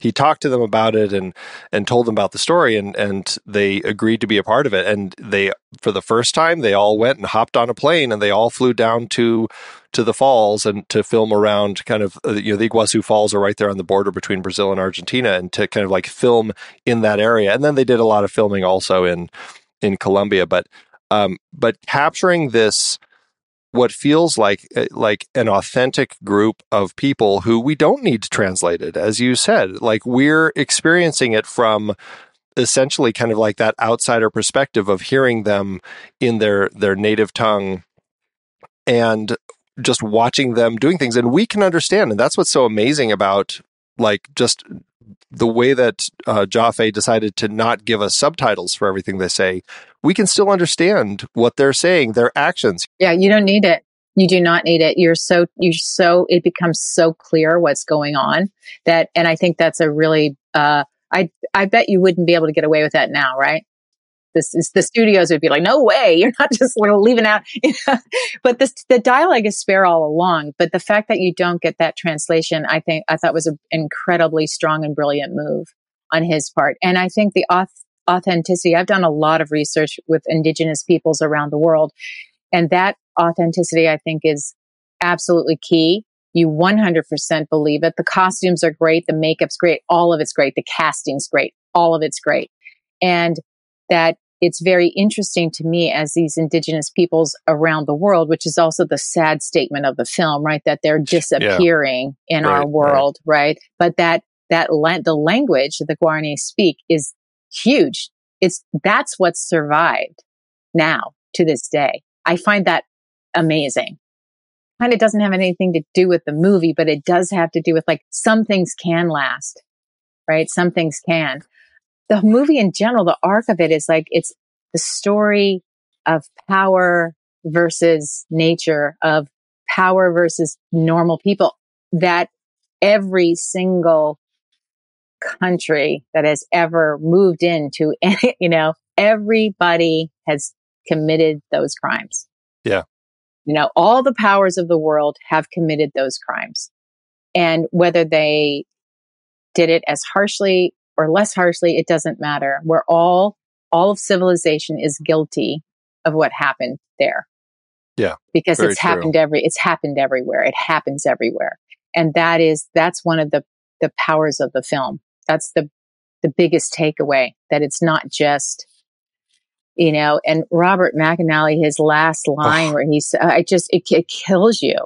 he talked to them about it and and told them about the story and and they agreed to be a part of it. And they for the first time they all went and hopped on a plane and they all flew down to to the falls and to film around kind of uh, you know the Iguazu Falls are right there on the border between Brazil and Argentina and to kind of like film in that area. And then they did a lot of filming also in in Colombia. But um but capturing this what feels like uh, like an authentic group of people who we don't need to translate it as you said. Like we're experiencing it from essentially kind of like that outsider perspective of hearing them in their their native tongue and just watching them doing things. And we can understand and that's what's so amazing about like just the way that uh, Joffé decided to not give us subtitles for everything they say, we can still understand what they're saying, their actions. Yeah, you don't need it. You do not need it. You're so you're so it becomes so clear what's going on that and I think that's a really uh I I bet you wouldn't be able to get away with that now, right? This is the studios would be like, no way, you're not just leaving out. but this the dialogue is spare all along. But the fact that you don't get that translation, I think I thought was an incredibly strong and brilliant move on his part. And I think the auth- authenticity. I've done a lot of research with indigenous peoples around the world, and that authenticity, I think, is absolutely key. You 100% believe it. The costumes are great. The makeup's great. All of it's great. The casting's great. All of it's great. And that it's very interesting to me as these indigenous peoples around the world, which is also the sad statement of the film, right? That they're disappearing yeah. in right, our world, right. right? But that, that la- the language that the Guarani speak is huge. It's, that's what's survived now to this day. I find that amazing. Kind of doesn't have anything to do with the movie, but it does have to do with like some things can last, right? Some things can. The movie in general, the arc of it is like it's the story of power versus nature, of power versus normal people that every single country that has ever moved into, you know, everybody has committed those crimes. Yeah. You know, all the powers of the world have committed those crimes. And whether they did it as harshly or less harshly, it doesn't matter. We're all, all of civilization is guilty of what happened there. Yeah. Because it's true. happened every, it's happened everywhere. It happens everywhere. And that is, that's one of the, the powers of the film. That's the, the biggest takeaway that it's not just, you know, and Robert McAnally, his last line where he's, uh, I just, it, it kills you,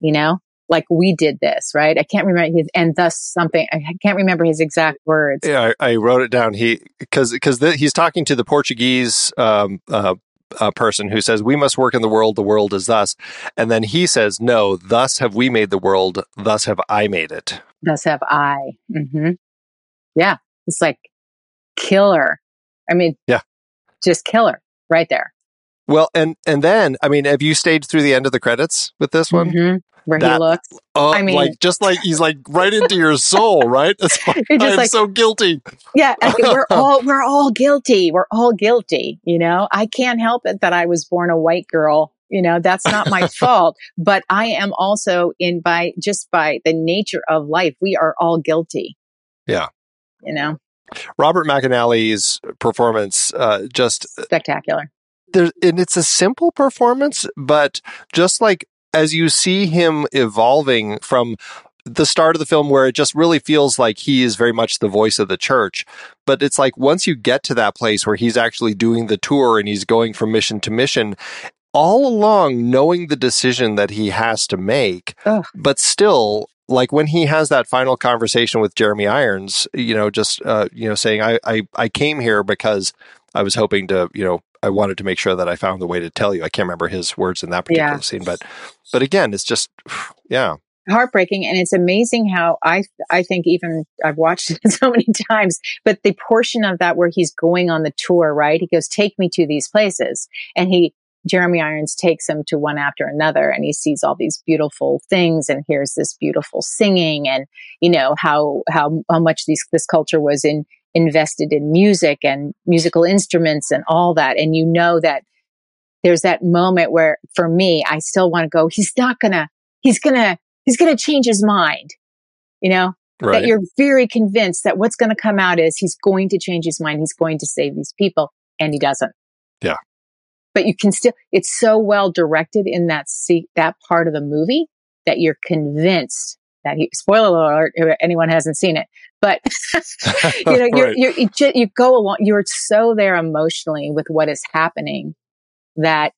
you know, like we did this, right? I can't remember his, and thus something, I can't remember his exact words. Yeah, I, I wrote it down. He because because he's talking to the Portuguese um, uh, uh, person who says we must work in the world. The world is thus, and then he says, "No, thus have we made the world. Thus have I made it. Thus have I." hmm Yeah, it's like killer. I mean, Yeah. just killer right there. Well, and and then I mean, have you stayed through the end of the credits with this one? Mhm. Where he That- looks, Oh, I mean- like just like he's like right into your soul, right? It's like, just I'm like- so guilty. yeah, we're all we're all guilty. We're all guilty. You know, I can't help it that I was born a white girl. You know, that's not my fault. But I am also in by just by the nature of life, we are all guilty. Yeah. You know, Robert McAnally's performance uh, just spectacular. There and it's a simple performance but just like as you see him evolving from the start of the film where it just really feels like he is very much the voice of the church but it's like once you get to that place where he's actually doing the tour and he's going from mission to mission all along knowing the decision that he has to make Ugh. but still like when he has that final conversation with Jeremy Irons, you know, just uh, you know, saying I, I I came here because I was hoping to, you know, I wanted to make sure that I found the way to tell you. I can't remember his words in that particular Yeah. scene, but but again, it's just yeah. heartbreaking and it's amazing how i i think even i've watched it so many times but the portion of that where he's going on the tour right he goes take me to these places and he jeremy irons takes him to one after another and he sees all these beautiful things and hears this beautiful singing and you know how how how much these this culture was in invested in music and musical instruments and all that. And you know that there's that moment where for me i still want to go he's not gonna he's gonna he's gonna change his mind you know? That you're very convinced that what's going to come out is he's going to change his mind he's going to save these people and he doesn't. Yeah. but you can still it's so well directed in that se- that part of the movie that you're convinced that he spoiler alert if anyone hasn't seen it but you know you're, Right. you're, you, you go along you're so there emotionally with what is happening that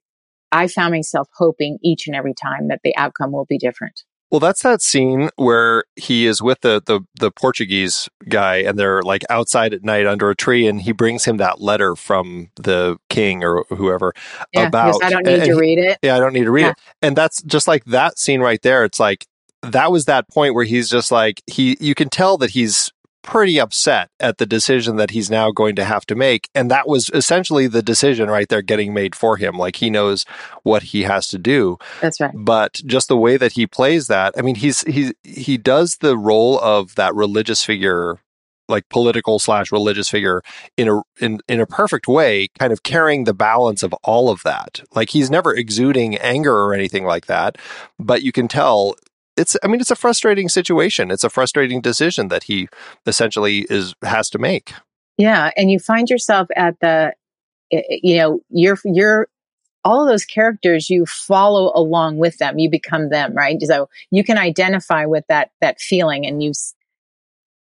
i found myself hoping each and every time that the outcome will be different Well, that's that scene where he is with the, the the Portuguese guy, and they're like outside at night under a tree, and he brings him that letter from the king or whoever yeah about. i don't need and to read it Yeah, I don't need to read Yeah. it. And that's just like that scene right there. It's like that was that point where he's just like he you can tell that he's pretty upset at the decision that he's now going to have to make. And that was essentially the decision right there getting made for him. Like he knows what he has to do. That's right. But just the way that he plays that i mean he's he he does the role of that religious figure like political slash religious figure in a in in a perfect way kind of carrying the balance of all of that. Like he's never exuding anger or anything like that but you can tell it's i mean it's a frustrating situation it's a frustrating decision that he essentially is has to make Yeah, and you find yourself at the, i- i- you know, you're you're all of those characters. You follow along with them. You become them, right? So you can identify with that that feeling, and you've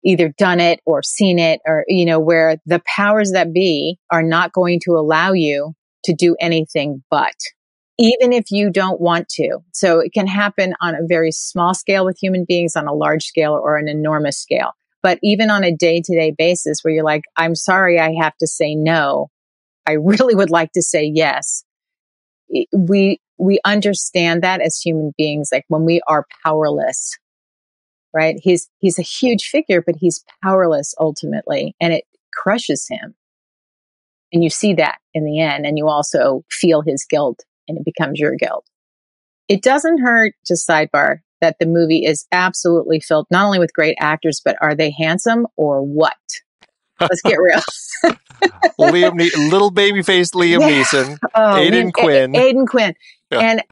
either done it or seen it, or you know, where the powers that be are not going to allow you to do anything but. Even if you don't want to. So it can happen on a very small scale with human beings, on a large scale or an enormous scale but even on a day to day basis where you're like, I'm sorry, I have to say no. I really would like to say yes. We, we understand that as human beings, like when we are powerless, right? He's, he's a huge figure, but he's powerless ultimately and it crushes him. And you see that in the end and you also feel his guilt and it becomes your guilt. It doesn't hurt, to sidebar, that the movie is absolutely filled not only with great actors, but are they handsome or what? Let's get real. liam ne- little baby faced liam Yeah. neeson Oh, Aidan man, A- Quinn. Aidan Quinn. Yeah. And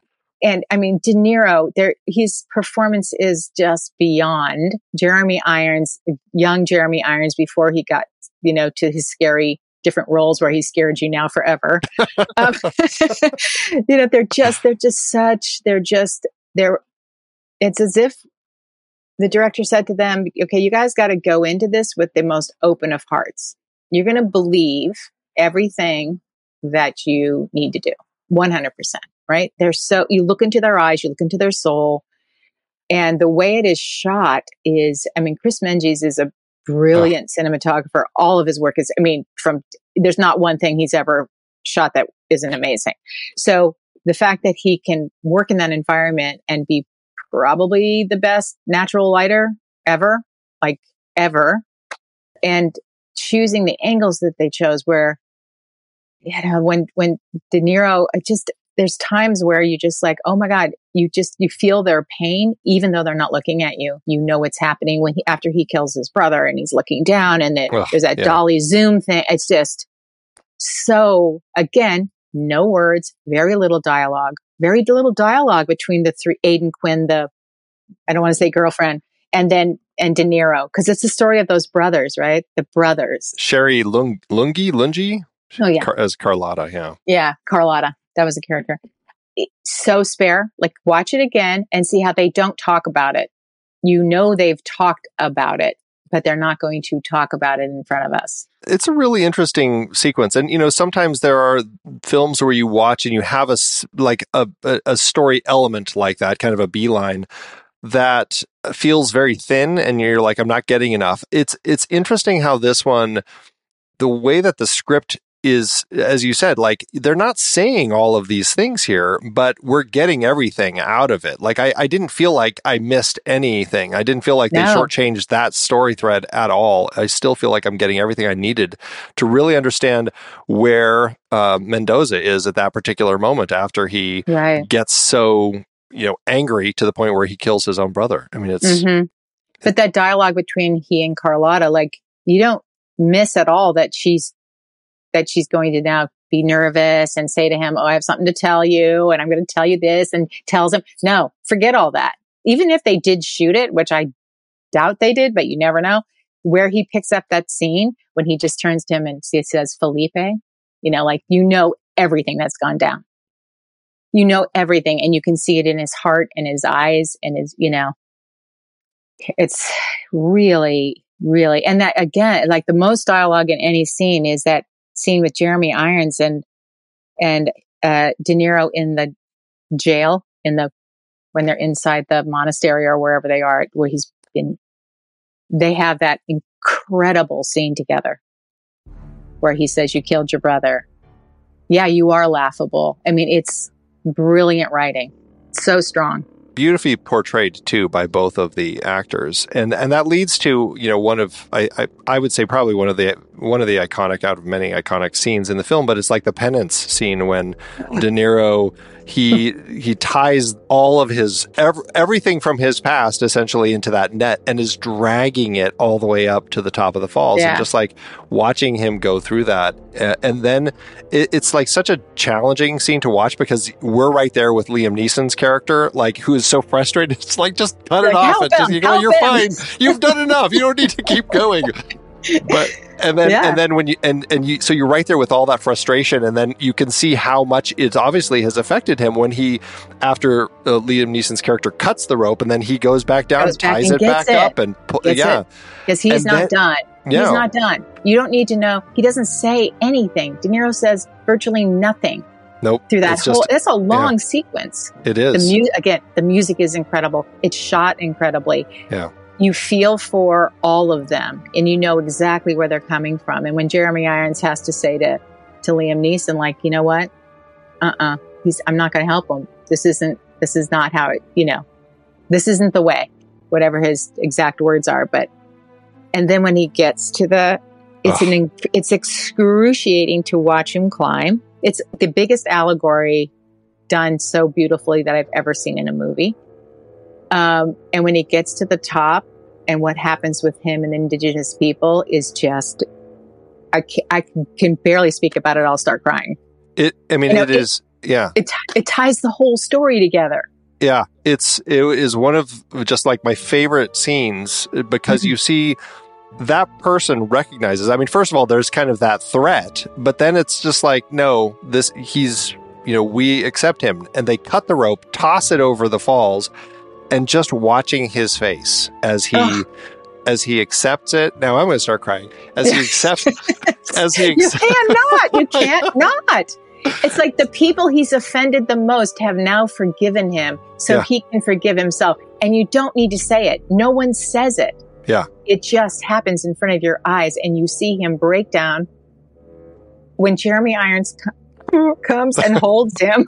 and I mean De Niro, there his performance is just beyond Jeremy Irons, young Jeremy Irons before he got, you know, to his scary different roles where he scared you now forever. um, you know, they're just they're just such they're just they're it's as if the director said to them, okay, you guys got to go into this with the most open of hearts. You're going to believe everything that you need to do 100%, right? They're so, you look into their eyes, you look into their soul. And the way it is shot is, I mean, Chris Menges is a brilliant oh. cinematographer. All of his work is, I mean, from, there's not one thing he's ever shot that isn't amazing. So the fact that he can work in that environment and be probably the best natural lighter ever, like ever, and choosing the angles that they chose where, you know, when, when De Niro, I just, there's times where you just like, oh my God, you just, you feel their pain, even though they're not looking at you. You know what's happening when he, after he kills his brother and he's looking down and it, there's that yeah. dolly zoom thing. It's just so, again, no words, very little dialogue, very little dialogue between the three, Aidan Quinn, the, I don't want to say girlfriend, and then, and De Niro, because it's the story of those brothers, right? The brothers. Cherie Lung, Lunghi, Lunghi? Oh, yeah. Car- as Carlotta, yeah. Yeah, Carlotta. That was a character. so spare. Like, watch it again and see how they don't talk about it. You know, they've talked about it but they're not going to talk about it in front of us. It's a really interesting sequence. And, you know, sometimes there are films where you watch and you have a, like a, a story element like that, kind of a beeline that feels very thin and you're like, I'm not getting enough. It's, it's interesting how this one, the way that the script is, as you said, like they're not saying all of these things here, but we're getting everything out of it. Like I, I didn't feel like I missed anything. I didn't feel like no. they shortchanged that story thread at all. I still feel like I'm getting everything I needed to really understand where uh, Mendoza is at that particular moment after he right. gets so you know angry to the point where he kills his own brother. I mean, it's. Mm-hmm. But that dialogue between he and Carlotta, like you don't miss at all that she's that she's going to now be nervous and say to him, Oh, I have something to tell you and I'm going to tell you this and tells him, no, forget all that. Even if they did shoot it, which I doubt they did, but you never know where he picks up that scene when he just turns to him and says, Felipe, you know, like you know everything that's gone down. You know everything and you can see it in his heart and his eyes and his, you know, it's really, really, and that again, like the most dialogue in any scene is that scene with Jeremy Irons and and uh, De Niro in the jail in the when they're inside the monastery or wherever they are, where he's been. They have that incredible scene together where he says, "You killed your brother." Yeah, you are laughable. I mean, it's brilliant writing, so strong beautifully portrayed too by both of the actors, and and that leads to you know one of I, I, I would say probably one of the one of the iconic out of many iconic scenes in the film, but it's like the penance scene when De Niro he he ties all of his ev- everything from his past essentially into that net and is dragging it all the way up to the top of the falls yeah. and just like watching him go through that. Uh, and then it, it's like such a challenging scene to watch because we're right there with Liam Neeson's character like who is so frustrated. It's like just cut like, it off and just, you know, you're him. fine. You've done enough. You don't need to keep going. But and then yeah. and then when you and and you so you're right there with all that frustration and then you can see how much it obviously has affected him when he after uh, Liam Neeson's character cuts the rope and then he goes back down goes and ties it back it. up and pu- yeah because he's and not then, done yeah. he's not done you don't need to know he doesn't say anything De Niro says virtually nothing Nope. Through that whole, just, it's a long yeah. sequence. It is. The mu- again, the music is incredible. It's shot incredibly. Yeah you feel for all of them and you know exactly where they're coming from. And when Jeremy Irons has to say to, to Liam Neeson, like, you know what? Uh-uh. He's, I'm not going to help him. This isn't, this is not how it, you know, this isn't the way, whatever his exact words are. But, and then when he gets to the, it's Ugh. an, it's excruciating to watch him climb. It's the biggest allegory done so beautifully that I've ever seen in a movie. Um, and when he gets to the top and what happens with him and indigenous people is just, I can, I can barely speak about it. I'll start crying. It, I mean, you know, it is, yeah. It, it ties the whole story together. Yeah. It's, it is one of just like my favorite scenes because mm-hmm. you see that person recognizes, I mean, first of all, there's kind of that threat, but then it's just like, no, this, he's, you know, we accept him and they cut the rope, toss it over the falls and just watching his face as he as he accepts it. Now I'm going to start crying as he accepts as he you accepts. cannot. You can't not. It's like the people he's offended the most have now forgiven him so Yeah. he can forgive himself. And you don't need to say it. No one says it. Yeah. It just happens in front of your eyes and you see him break down when Jeremy Irons co- comes and holds him.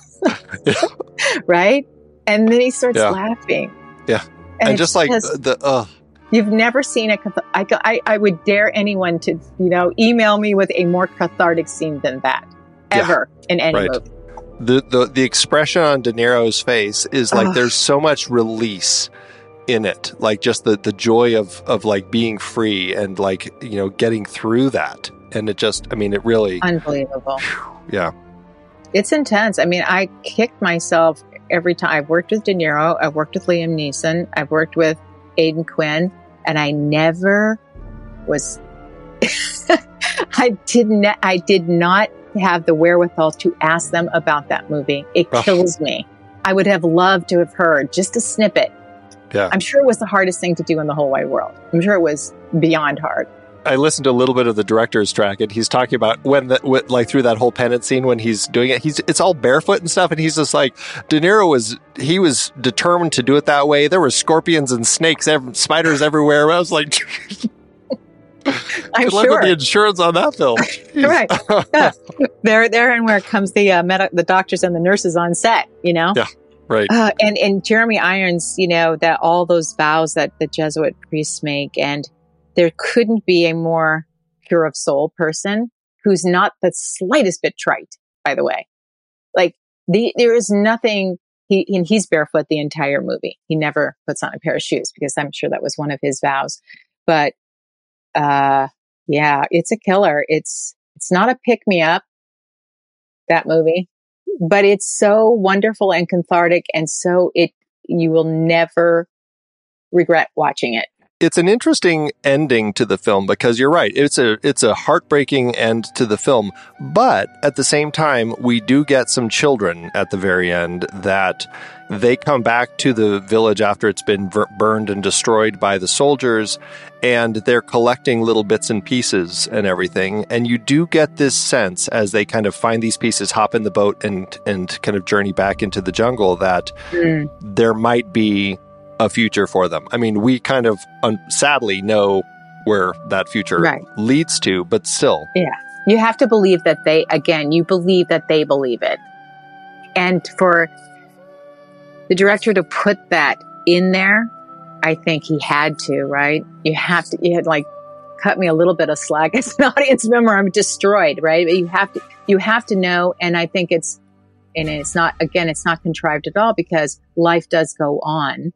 right? And then he starts Yeah. laughing. Yeah. And, And just like the uh, You've never seen a. I, go- I, I would dare anyone to, you know, email me with a more cathartic scene than that Yeah, ever in any right. movie. the the the expression on De Niro's face is like Ugh. there's so much release in it like just the the joy of of like being free and like you know getting through that and it just i mean it really Unbelievable. yeah It's intense. I mean, I kicked myself every time. I've worked with De Niro. I've worked with Liam Neeson. I've worked with Aidan Quinn, and I never was. I didn't. I did not have the wherewithal to ask them about that movie. It kills me. I would have loved to have heard just a snippet. Yeah. I'm sure it was the hardest thing to do in the whole wide world. I'm sure it was beyond hard. I listened to a little bit of the director's track and he's talking about when the when, like through that whole penance scene when he's doing it he's it's all barefoot and stuff and he's just like de niro was he was determined to do it that way there were scorpions and snakes ev- spiders everywhere i was like I'm good luck sure. with the insurance on that film right. Yeah. There, there, and where comes the uh, med- the doctors and the nurses on set. You know, Yeah. right uh, and and Jeremy Irons. You know that all those vows that the Jesuit priests make, and there couldn't be a more pure of soul person who's not the slightest bit trite. By the way, like the there is nothing. He and he's barefoot the entire movie. He never puts on a pair of shoes because I'm sure that was one of his vows. But uh, yeah, it's a killer. It's it's not a pick me up. That movie, but it's so wonderful and cathartic, and so it you will never regret watching it. It's an interesting ending to the film because you're right. It's a it's a heartbreaking end to the film, but at the same time, we do get some children at the very end that they come back to the village after it's been ver- burned and destroyed by the soldiers and they're collecting little bits and pieces and everything and you do get this sense as they kind of find these pieces hop in the boat and and kind of journey back into the jungle that hmm. there might be a future for them. I mean, we kind of un- sadly know where that future Right. leads to, but still, Yeah. You have to believe that they, again, you believe that they believe it. And for the director to put that in there, I think he had to, right? You have to, you had like cut me a little bit of slack as an audience member. I'm destroyed, right? But you have to, you have to know. And I think it's, and it's not, again, it's not contrived at all because life does go on.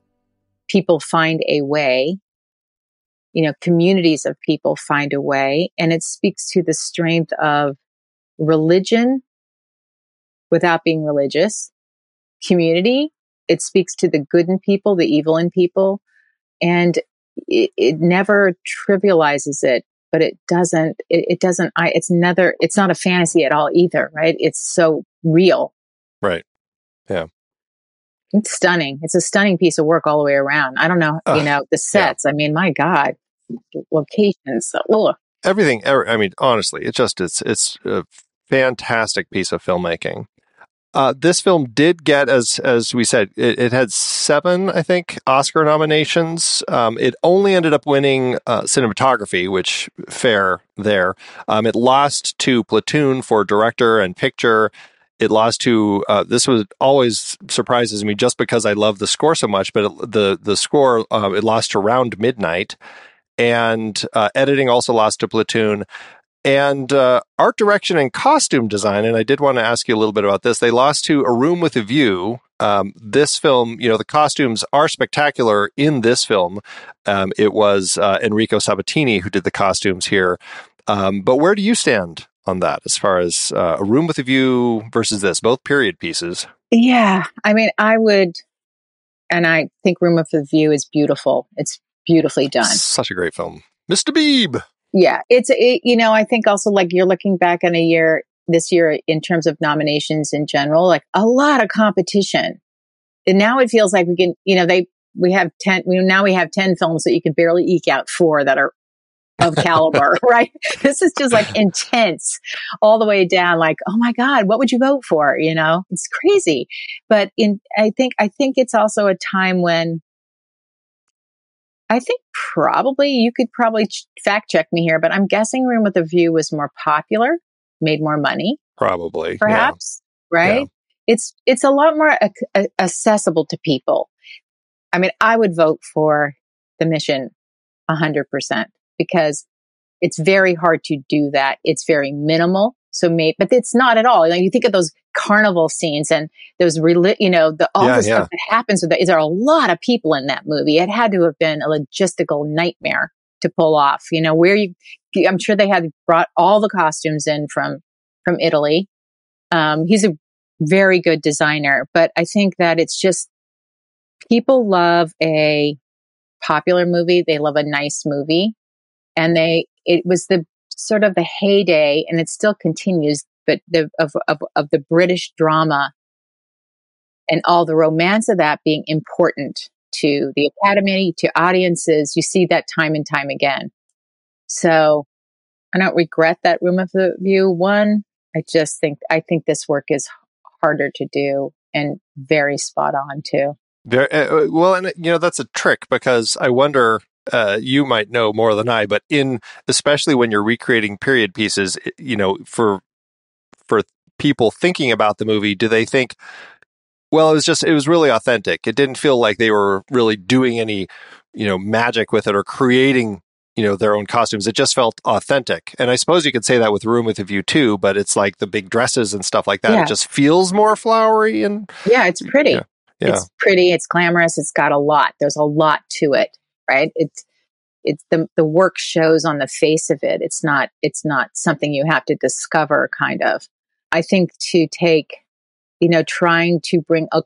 People find a way you know, communities of people find a way. And it speaks to the strength of religion without being religious, community. It speaks to the good in people, the evil in people. And it, it never trivializes it, but it doesn't, it, it doesn't, I, it's another, it's not a fantasy at all either, right? It's so real. right. It's stunning. It's a stunning piece of work all the way around. I don't know, you know, the sets. I mean, my God, locations. Ugh. Everything. er- I mean, honestly, it just it's it's a fantastic piece of filmmaking. Uh, this film did get, as as we said, it, it had seven, I think, Oscar nominations. Um, it only ended up winning uh, cinematography, which fair there. Um, it lost to Platoon for director and picture. It lost to uh, this was always surprises me just because I love the score so much, but it, the the score uh, it lost to Round Midnight, and uh, editing also lost to Platoon and uh, art direction and costume design. And I did want to ask you a little bit about this. They lost to A Room with a View. Um, this film, you know, the costumes are spectacular in this film. Um, it was uh, Enrico Sabbatini who did the costumes here. Um, but where do you stand on that as far as uh, A Room with a View versus this? Both period pieces. Yeah. I mean, I would, and I think Room with a View is beautiful. It's beautifully done. Such a great film. Mr. Beebe. Yeah. It's, it, you know, I think also like you're looking back on a year, this year in terms of nominations in general, like a lot of competition. And now it feels like we can, you know, they, we have 10, we, now we have 10 films that you can barely eke out four that are of caliber, right? This is just like intense all the way down. Like, oh my God, what would you vote for? You know, it's crazy. But in, I think, I think it's also a time when I think probably you could probably ch- fact check me here, but I'm guessing Room with a View was more popular, made more money, Probably. perhaps, right? Yeah. It's it's a lot more ac- accessible to people. I mean, I would vote for the mission hundred percent because it's very hard to do that. It's very minimal. So maybe, but it's not at all. Like you think of those carnival scenes and those, reli- you know, the all Yeah, the stuff yeah. that happens with that. Is there are a lot of people in that movie? It had to have been a logistical nightmare to pull off. You know, where you, I'm sure they had brought all the costumes in from from Italy. Um, he's a very good designer, but I think that it's just people love a popular movie. They love a nice movie, and they it was the sort of the heyday, and it still continues. But the of of, of the British drama and all the romance of that being important to the academy to audiences. You see that time and time again. So I don't regret that Room of the View won. I just think I think this work is harder to do and very spot on too. Very, uh, well, and you know that's a trick because I wonder. Uh, you might know more than I, but in especially when you're recreating period pieces, you know, for for people thinking about the movie, do they think, well, it was just it was really authentic. It didn't feel like they were really doing any, you know, magic with it or creating, you know, their own costumes. It just felt authentic. And I suppose you could say that with Room with a View too, but it's like the big dresses and stuff like that. Yeah. It just feels more flowery and Yeah, it's pretty. Yeah. yeah. It's pretty. It's glamorous. It's got a lot. There's a lot to it, right? It's it's the the work shows on the face of it. It's not it's not something you have to discover. Kind of. I think to take, you know, trying to bring a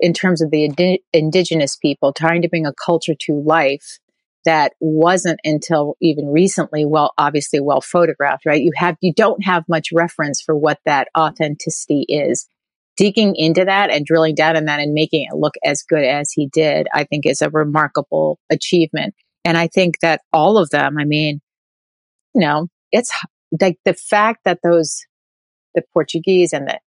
in terms of the indi- indigenous people, trying to bring a culture to life that wasn't until even recently well obviously well photographed right you have you don't have much reference for what that authenticity is digging into that and drilling down on that and making it look as good as he did, I think is a remarkable achievement. And I think that all of them, I mean, you know, it's like the fact that those, the Portuguese and the,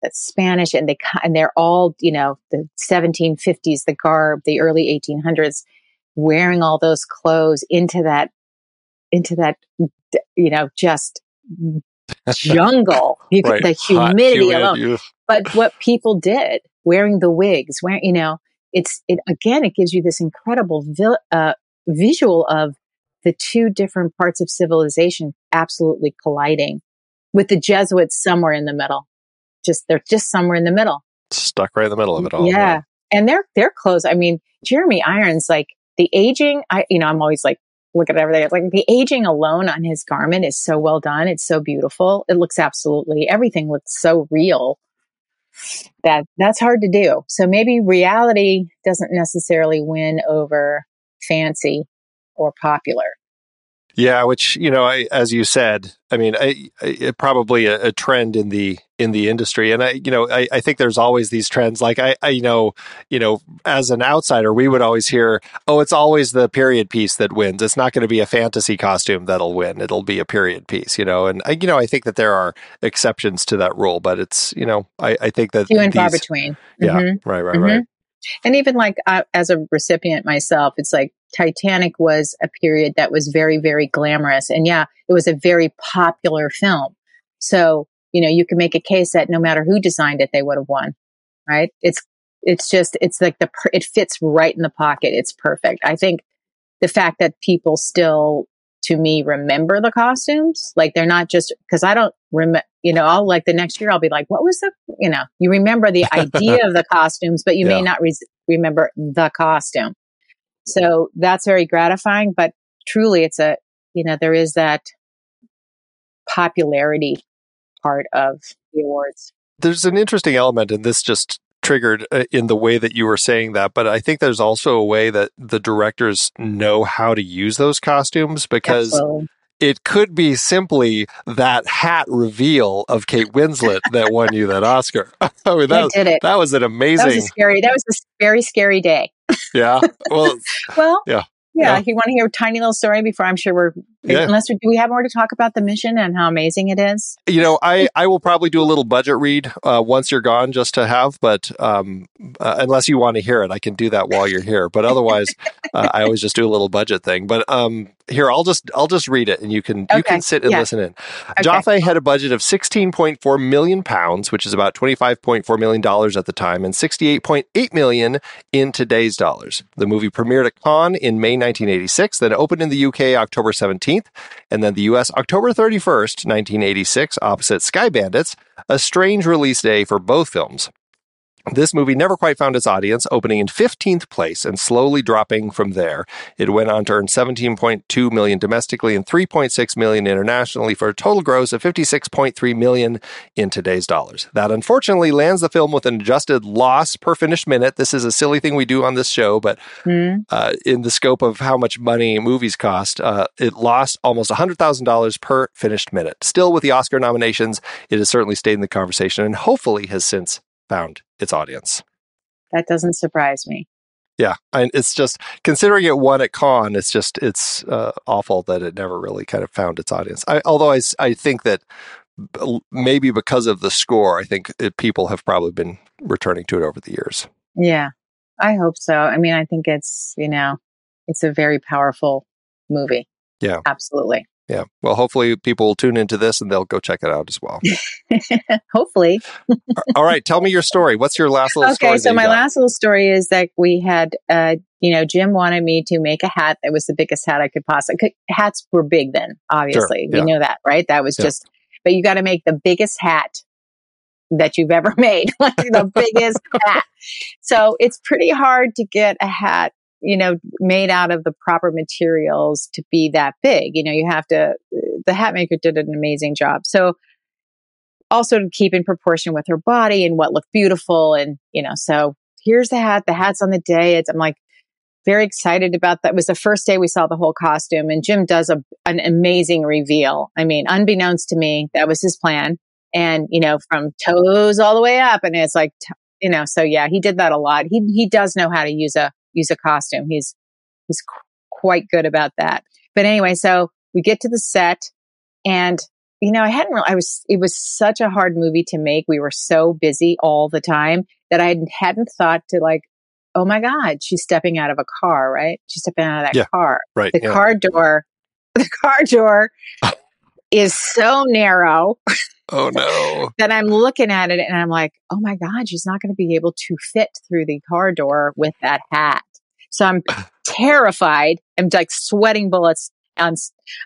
the Spanish and they, and they're all, you know, the 1750s, the garb, the early 1800s, wearing all those clothes into that, into that, you know, just jungle. You could, right, the humidity humid, alone. you- but what people did wearing the wigs wearing you know it's it again it gives you this incredible uh, visual of the two different parts of civilization absolutely colliding with the jesuits somewhere in the middle. Just they're just somewhere in the middle. Stuck right in the middle of it all. yeah. and their their clothes i mean jeremy irons like the aging i you know i'm always like look at everything It's like the aging alone on his garment is so well done it's so beautiful it looks absolutely everything looks so real that that's hard to do. So maybe reality doesn't necessarily win over fancy or popular. Yeah, which you know, I, as you said, I mean, I, I, it probably a, a trend in the in the industry, and I, you know, I, I think there's always these trends. Like I, I, you know, you know, as an outsider, we would always hear, "Oh, it's always the period piece that wins. It's not going to be a fantasy costume that'll win. It'll be a period piece." You know, and I, you know, I think that there are exceptions to that rule, but it's, you know, I, I think that Few and far between. Yeah, Mhm. right, right, Mhm. right. And even like uh, as a recipient myself, it's like Titanic was a period that was very, very glamorous. And yeah, it was a very popular film. So, you know, you can make a case that no matter who designed it, they would have won, right? It's, it's just, it's like the, it fits right in the pocket. It's perfect. I think the fact that people still, to me, remember the costumes, like they're not just, cause I don't remember, you know, I'll like the next year, I'll be like, what was the, you know, you remember the idea of the costumes, but you may not res remember the costume. So that's very gratifying, but truly it's a, you know, there is that popularity part of the awards. there's an interesting element, and this just triggered uh, in the way that you were saying that. But I think there's also a way that the directors know how to use those costumes because Absolutely. It could be simply that hat reveal of Kate Winslet that won you that Oscar. I mean, that, did it. that was an That was amazing. a scary. That was a very scary day. yeah. Well, Well, Yeah. yeah. Yeah. You want to hear a tiny little story before, I'm sure we're. Yeah. Unless we, do we have more to talk about the mission and how amazing it is? you know, I, I will probably do a little budget read uh, once you're gone just to have, but um, uh, unless you want to hear it, I can do that while you're here. But otherwise, uh, I always just do a little budget thing. But um, here, I'll just I'll just read it, and you can you can sit and Yeah. listen in. Okay. Joffé had a budget of 16.4 million pounds, which is about 25.4 million dollars at the time, and 68.8 million in today's dollars. The movie premiered at Cannes in May 1986, then opened in the UK October 17th, and then the US October 31st, 1986, opposite Sky Bandits, a strange release day for both films. This movie never quite found its audience, opening in 15th place and slowly dropping from there. It went on to earn 17.2 million domestically and 3.6 million internationally for a total gross of 56.3 million in today's dollars. That unfortunately lands the film with an adjusted loss per finished minute. This is a silly thing we do on this show, but Hmm. uh, in the scope of how much money movies cost, uh, it lost almost $100,000 per finished minute. Still, with the Oscar nominations, it has certainly stayed in the conversation and hopefully has since found its audience. That doesn't surprise me. Yeah, and it's just considering it won at Cannes, it's just it's uh, awful that it never really kind of found its audience. I, although I, I think that maybe because of the score, I think it, people have probably been returning to it over the years. Yeah, I hope so. I mean, I think it's you know, it's a very powerful movie. Yeah. absolutely. Yeah. Well, hopefully people will tune into this and they'll go check it out as well. Hopefully. All right, tell me your story. What's your last little story? Okay, so my got? last little story is that we had, uh, you know, Jim wanted me to make a hat that was the biggest hat I could possibly. Hats were big then, obviously. yeah. We know that, right? That was Yeah. just, but you got to make the biggest hat that you've ever made, like the biggest hat. So it's pretty hard to get a hat, you know, made out of the proper materials to be that big. You know, you have to. The hat maker did an amazing job. So also to keep in proportion with her body and what looked beautiful and you know so here's the hat the hat's on the day it's i'm like very excited about that it was the first day we saw the whole costume and jim does a, an amazing reveal i mean unbeknownst to me that was his plan and you know from toes all the way up and it's like you know so yeah he did that a lot he he does know how to use a use a costume he's he's qu- quite good about that but anyway so we get to the set and you know, I hadn't really, I was, it was such a hard movie to make. We were so busy all the time that I hadn't thought to like, oh my God, she's stepping out of a car, right? She's stepping out of that Yeah. car. right. The yeah. car door, the car door is so narrow oh no. that I'm looking at it and I'm like, oh my God, she's not going to be able to fit through the car door with that hat. So I'm terrified. I'm like sweating bullets on,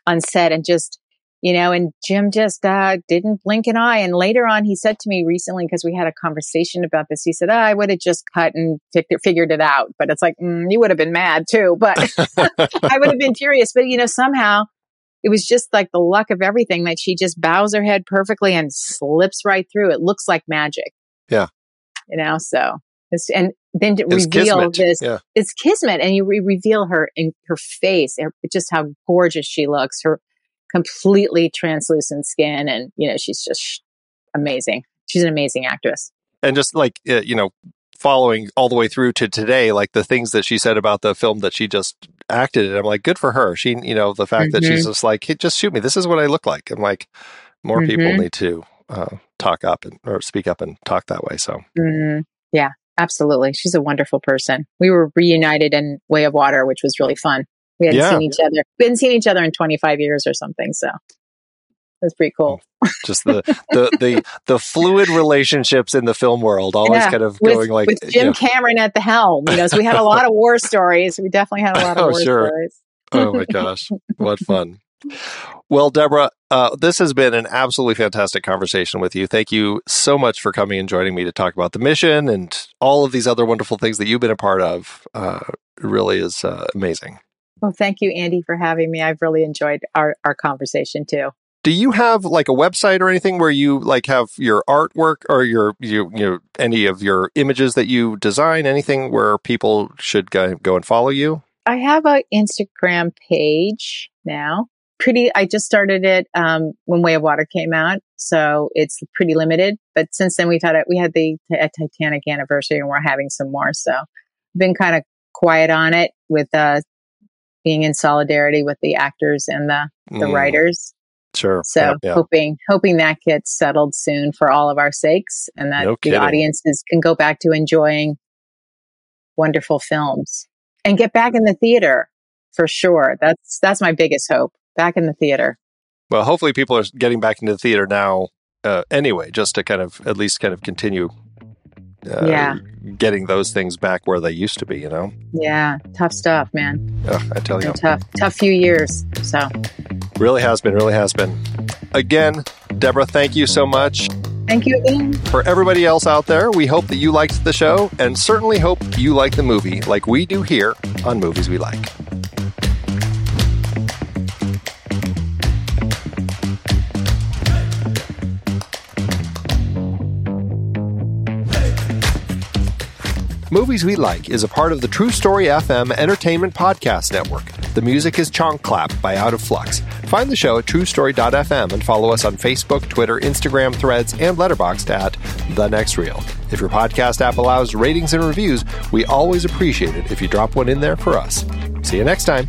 on set and just, you know, and Jim just uh, didn't blink an eye. And later on, he said to me recently, because we had a conversation about this, he said, oh, I would have just cut and fi- figured it out. But it's like, mm, you would have been mad too. But I would have been furious. But, you know, somehow it was just like the luck of everything that she just bows her head perfectly and slips right through. It looks like magic. Yeah. You know, so it's, and then to It's reveal kismet. this, Yeah. it's kismet and you re- reveal her in her face, her, just how gorgeous she looks, her completely translucent skin. And, you know, she's just amazing. She's an amazing actress. and just like uh, you know following all the way through to today like the things that she said about the film that she just acted in i'm like good for her she you know the fact that she's just like hey, just shoot me this is what i look like i'm like more people Mhm. need to uh, talk up and or speak up and talk that way so Mm, yeah, absolutely. She's a wonderful person. We were reunited in Way of Water, which was really fun. We hadn't Yeah. seen each other. We hadn't seen each other in 25 years or something. So it was pretty cool. Mm. just the the the the fluid relationships in the film world always Yeah, kind of with, going like with eh, Jim yeah. Cameron at the helm. You know, so we had a lot of war stories. We definitely had a lot of Oh, war sure. stories. oh my gosh what fun well deborah uh, this has been an absolutely fantastic conversation with you thank you so much for coming and joining me to talk about the mission and all of these other wonderful things that you've been a part of uh, really is uh, amazing Well, thank you, Andy, for having me. I've really enjoyed our, our conversation too. do you have like a website or anything where you like have your artwork or your you, you know any of your images that you design anything where people should go, go and follow you I have a Instagram page now. Pretty, I just started it, um, when Way of Water came out. So it's pretty limited, but since then we've had it, we had the t- Titanic anniversary and we're having some more. So been kind of quiet on it with, uh, being in solidarity with the actors and the, the Mm. writers. Sure. So Yeah, yeah. hoping, hoping that gets settled soon for all of our sakes and that No the kidding. audiences can go back to enjoying wonderful films and get back in the theater for sure. That's, that's my biggest hope. Back in the theater. Well, hopefully people are getting back into the theater now uh, anyway, just to kind of at least kind of continue uh, Yeah. getting those things back where they used to be, you know? Yeah. Tough stuff, man. I tell you. Tough, tough few years. So Really has been, really has been. Again, Deborah, thank you so much. thank you again. For everybody else out there, we hope that you liked the show and certainly hope you like the movie like we do here on Movies We Like. Movies We Like is a part of the True Story FM Entertainment Podcast Network. The music is Chonk Clap by Out of Flux. Find the show at truestory.fm and follow us on Facebook, Twitter, Instagram, Threads, and Letterboxd at The Next Reel. If your podcast app allows ratings and reviews, we always appreciate it if you drop one in there for us. See you next time.